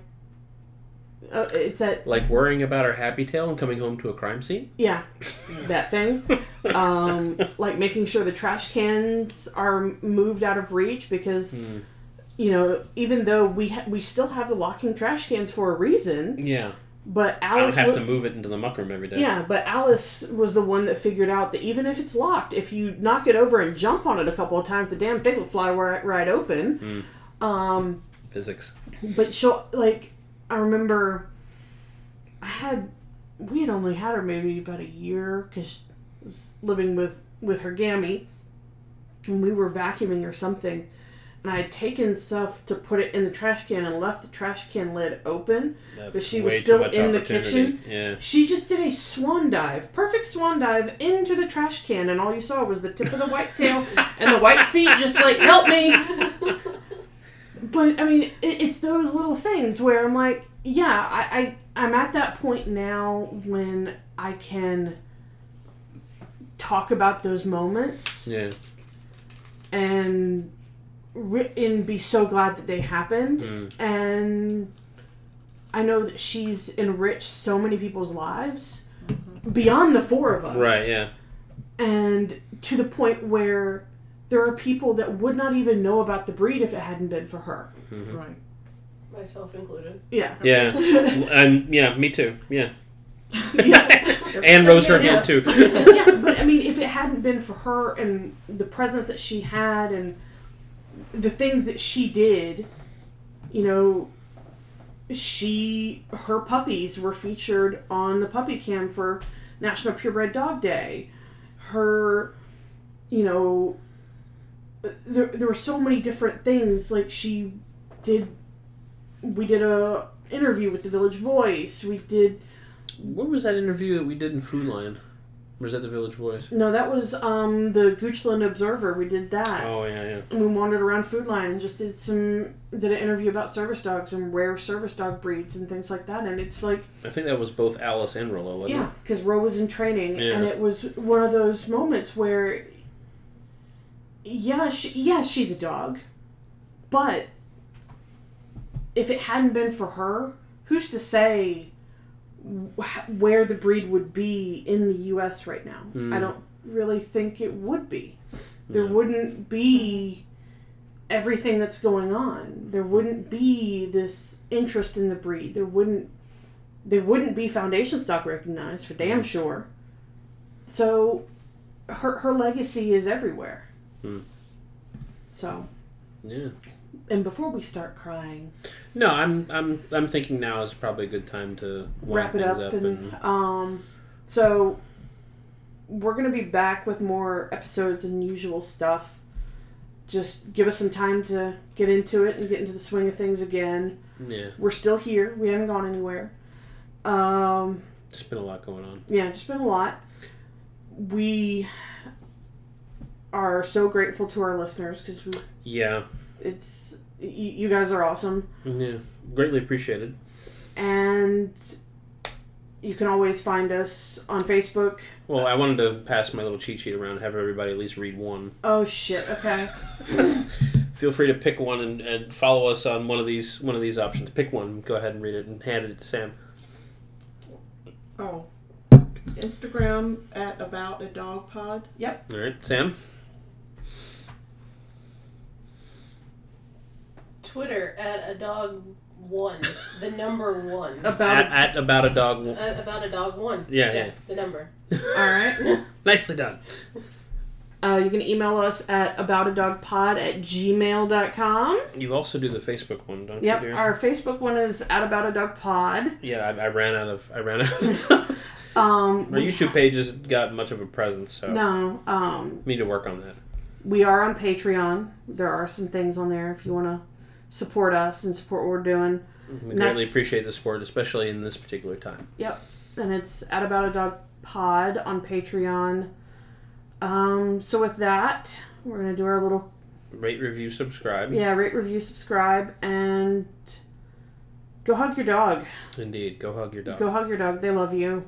Speaker 2: uh, it's that
Speaker 1: Like worrying about our happy tail and coming home to a crime scene.
Speaker 2: yeah, that thing. Um, like making sure the trash cans are moved out of reach because
Speaker 1: Hmm.
Speaker 2: you know even though we ha- we still have the locking trash cans for a reason,
Speaker 1: Yeah.
Speaker 2: But Alice
Speaker 1: I
Speaker 2: have
Speaker 1: to move it into the muck room every day.
Speaker 2: Yeah, but Alice was the one that figured out that even if it's locked, if you knock it over and jump on it a couple of times, the damn thing will fly right, right open. Um,
Speaker 1: Physics.
Speaker 2: but she'll like, I remember, I had, we had only had her maybe about a year because was living with with her gammy, and we were vacuuming or something, and I had taken stuff to put it in the trash can and left the trash can lid open.
Speaker 1: That's
Speaker 2: she was still in the kitchen.
Speaker 1: Yeah.
Speaker 2: She just did a swan dive, perfect swan dive into the trash can, and all you saw was the tip of the white tail and the white feet, just like help me. But I mean, it, it's those little things where I'm like, yeah, I, I I'm at that point now when I can talk about those moments
Speaker 1: Yeah.
Speaker 2: and re- and be so glad that they happened
Speaker 1: Mm.
Speaker 2: and I know that she's enriched so many people's lives beyond the four of us.
Speaker 1: Right. Yeah.
Speaker 2: And to the point where there are people that would not even know about the breed if it hadn't been for her.
Speaker 3: Right.
Speaker 4: myself included.
Speaker 2: Yeah.
Speaker 1: Yeah. and yeah, me too. Yeah.
Speaker 2: Yeah.
Speaker 1: and rose her
Speaker 2: Yeah.
Speaker 1: hand too.
Speaker 2: yeah, but I mean, if it hadn't been for her and the presence that she had and the things that she did, you know, she her puppies were featured on the puppy cam for National Purebred Dog Day. her, you know, there, there were so many different things. Like she did, we did a interview with the Village Voice. We did
Speaker 1: What was that interview that we did in Food Lion? Or was that the Village Voice?
Speaker 2: no, that was um the Goochland Observer. We did that.
Speaker 1: Oh yeah, yeah.
Speaker 2: And we wandered around Food Lion and just did some did an interview about service dogs and rare service dog breeds and things like that. And it's like
Speaker 1: I think that was both Alice and Rollo, wasn't
Speaker 2: yeah, because Ro was in training,
Speaker 1: Yeah.
Speaker 2: and it was one of those moments where, yeah, she, yeah, she's a dog, but if it hadn't been for her, who's to say where the breed would be in the U.S. right now?
Speaker 1: Hmm.
Speaker 2: I don't really think it would be. There
Speaker 1: Yeah.
Speaker 2: wouldn't be everything that's going on. There wouldn't be this interest in the breed. There wouldn't there wouldn't be foundation stock recognized for damn sure. So her her legacy is everywhere.
Speaker 1: Hmm.
Speaker 2: So?
Speaker 1: Yeah.
Speaker 2: And before we start crying,
Speaker 1: No, I'm I'm I'm thinking now is probably a good time to
Speaker 2: wrap it
Speaker 1: things
Speaker 2: up, and, um so we're gonna be back with more episodes and usual stuff. Just give us some time to get into it and get into the swing of things again.
Speaker 1: yeah,
Speaker 2: We're still here. We haven't gone anywhere. Um,
Speaker 1: there's been a lot going on.
Speaker 2: yeah, just been a lot. We are so grateful to our listeners because we
Speaker 1: Yeah,
Speaker 2: it's y- you guys are awesome
Speaker 1: yeah, greatly appreciated.
Speaker 2: and you can always find us on facebook
Speaker 1: Well, I wanted to pass my little cheat sheet around, have everybody at least read one.
Speaker 2: oh shit okay
Speaker 1: Feel free to pick one and, and follow us on one of these one of these options. Pick one, go ahead and read it, and hand it to Sam.
Speaker 3: Oh. Instagram at about a dog pod. Yep.
Speaker 1: All right, Sam.
Speaker 4: Twitter at a dog one, the number one.
Speaker 2: about
Speaker 1: At, at about a dog.
Speaker 4: At about a dog one.
Speaker 1: Yeah, yeah.
Speaker 4: The number.
Speaker 2: all right
Speaker 1: Nicely done.
Speaker 2: uh, you can email us at aboutadogpod at gmail.com
Speaker 1: You also do the Facebook one, don't
Speaker 2: yep
Speaker 1: you? dear?
Speaker 2: our facebook one is at about a dog pod
Speaker 1: Yeah, I, I ran out of I ran out of stuff.
Speaker 2: um
Speaker 1: Our
Speaker 2: we
Speaker 1: YouTube page has got much of a presence, so
Speaker 2: no um
Speaker 1: we need to work on that.
Speaker 2: we are on patreon there are some things on there if you want to support us and support what we're doing
Speaker 1: We greatly appreciate the support, especially in this particular time. Yep.
Speaker 2: And it's at about a dog pod on patreon um so with that we're gonna do our little
Speaker 1: Rate, review, subscribe.
Speaker 2: yeah rate review subscribe and go hug your dog
Speaker 1: Indeed, go hug your dog.
Speaker 2: go hug your dog they love you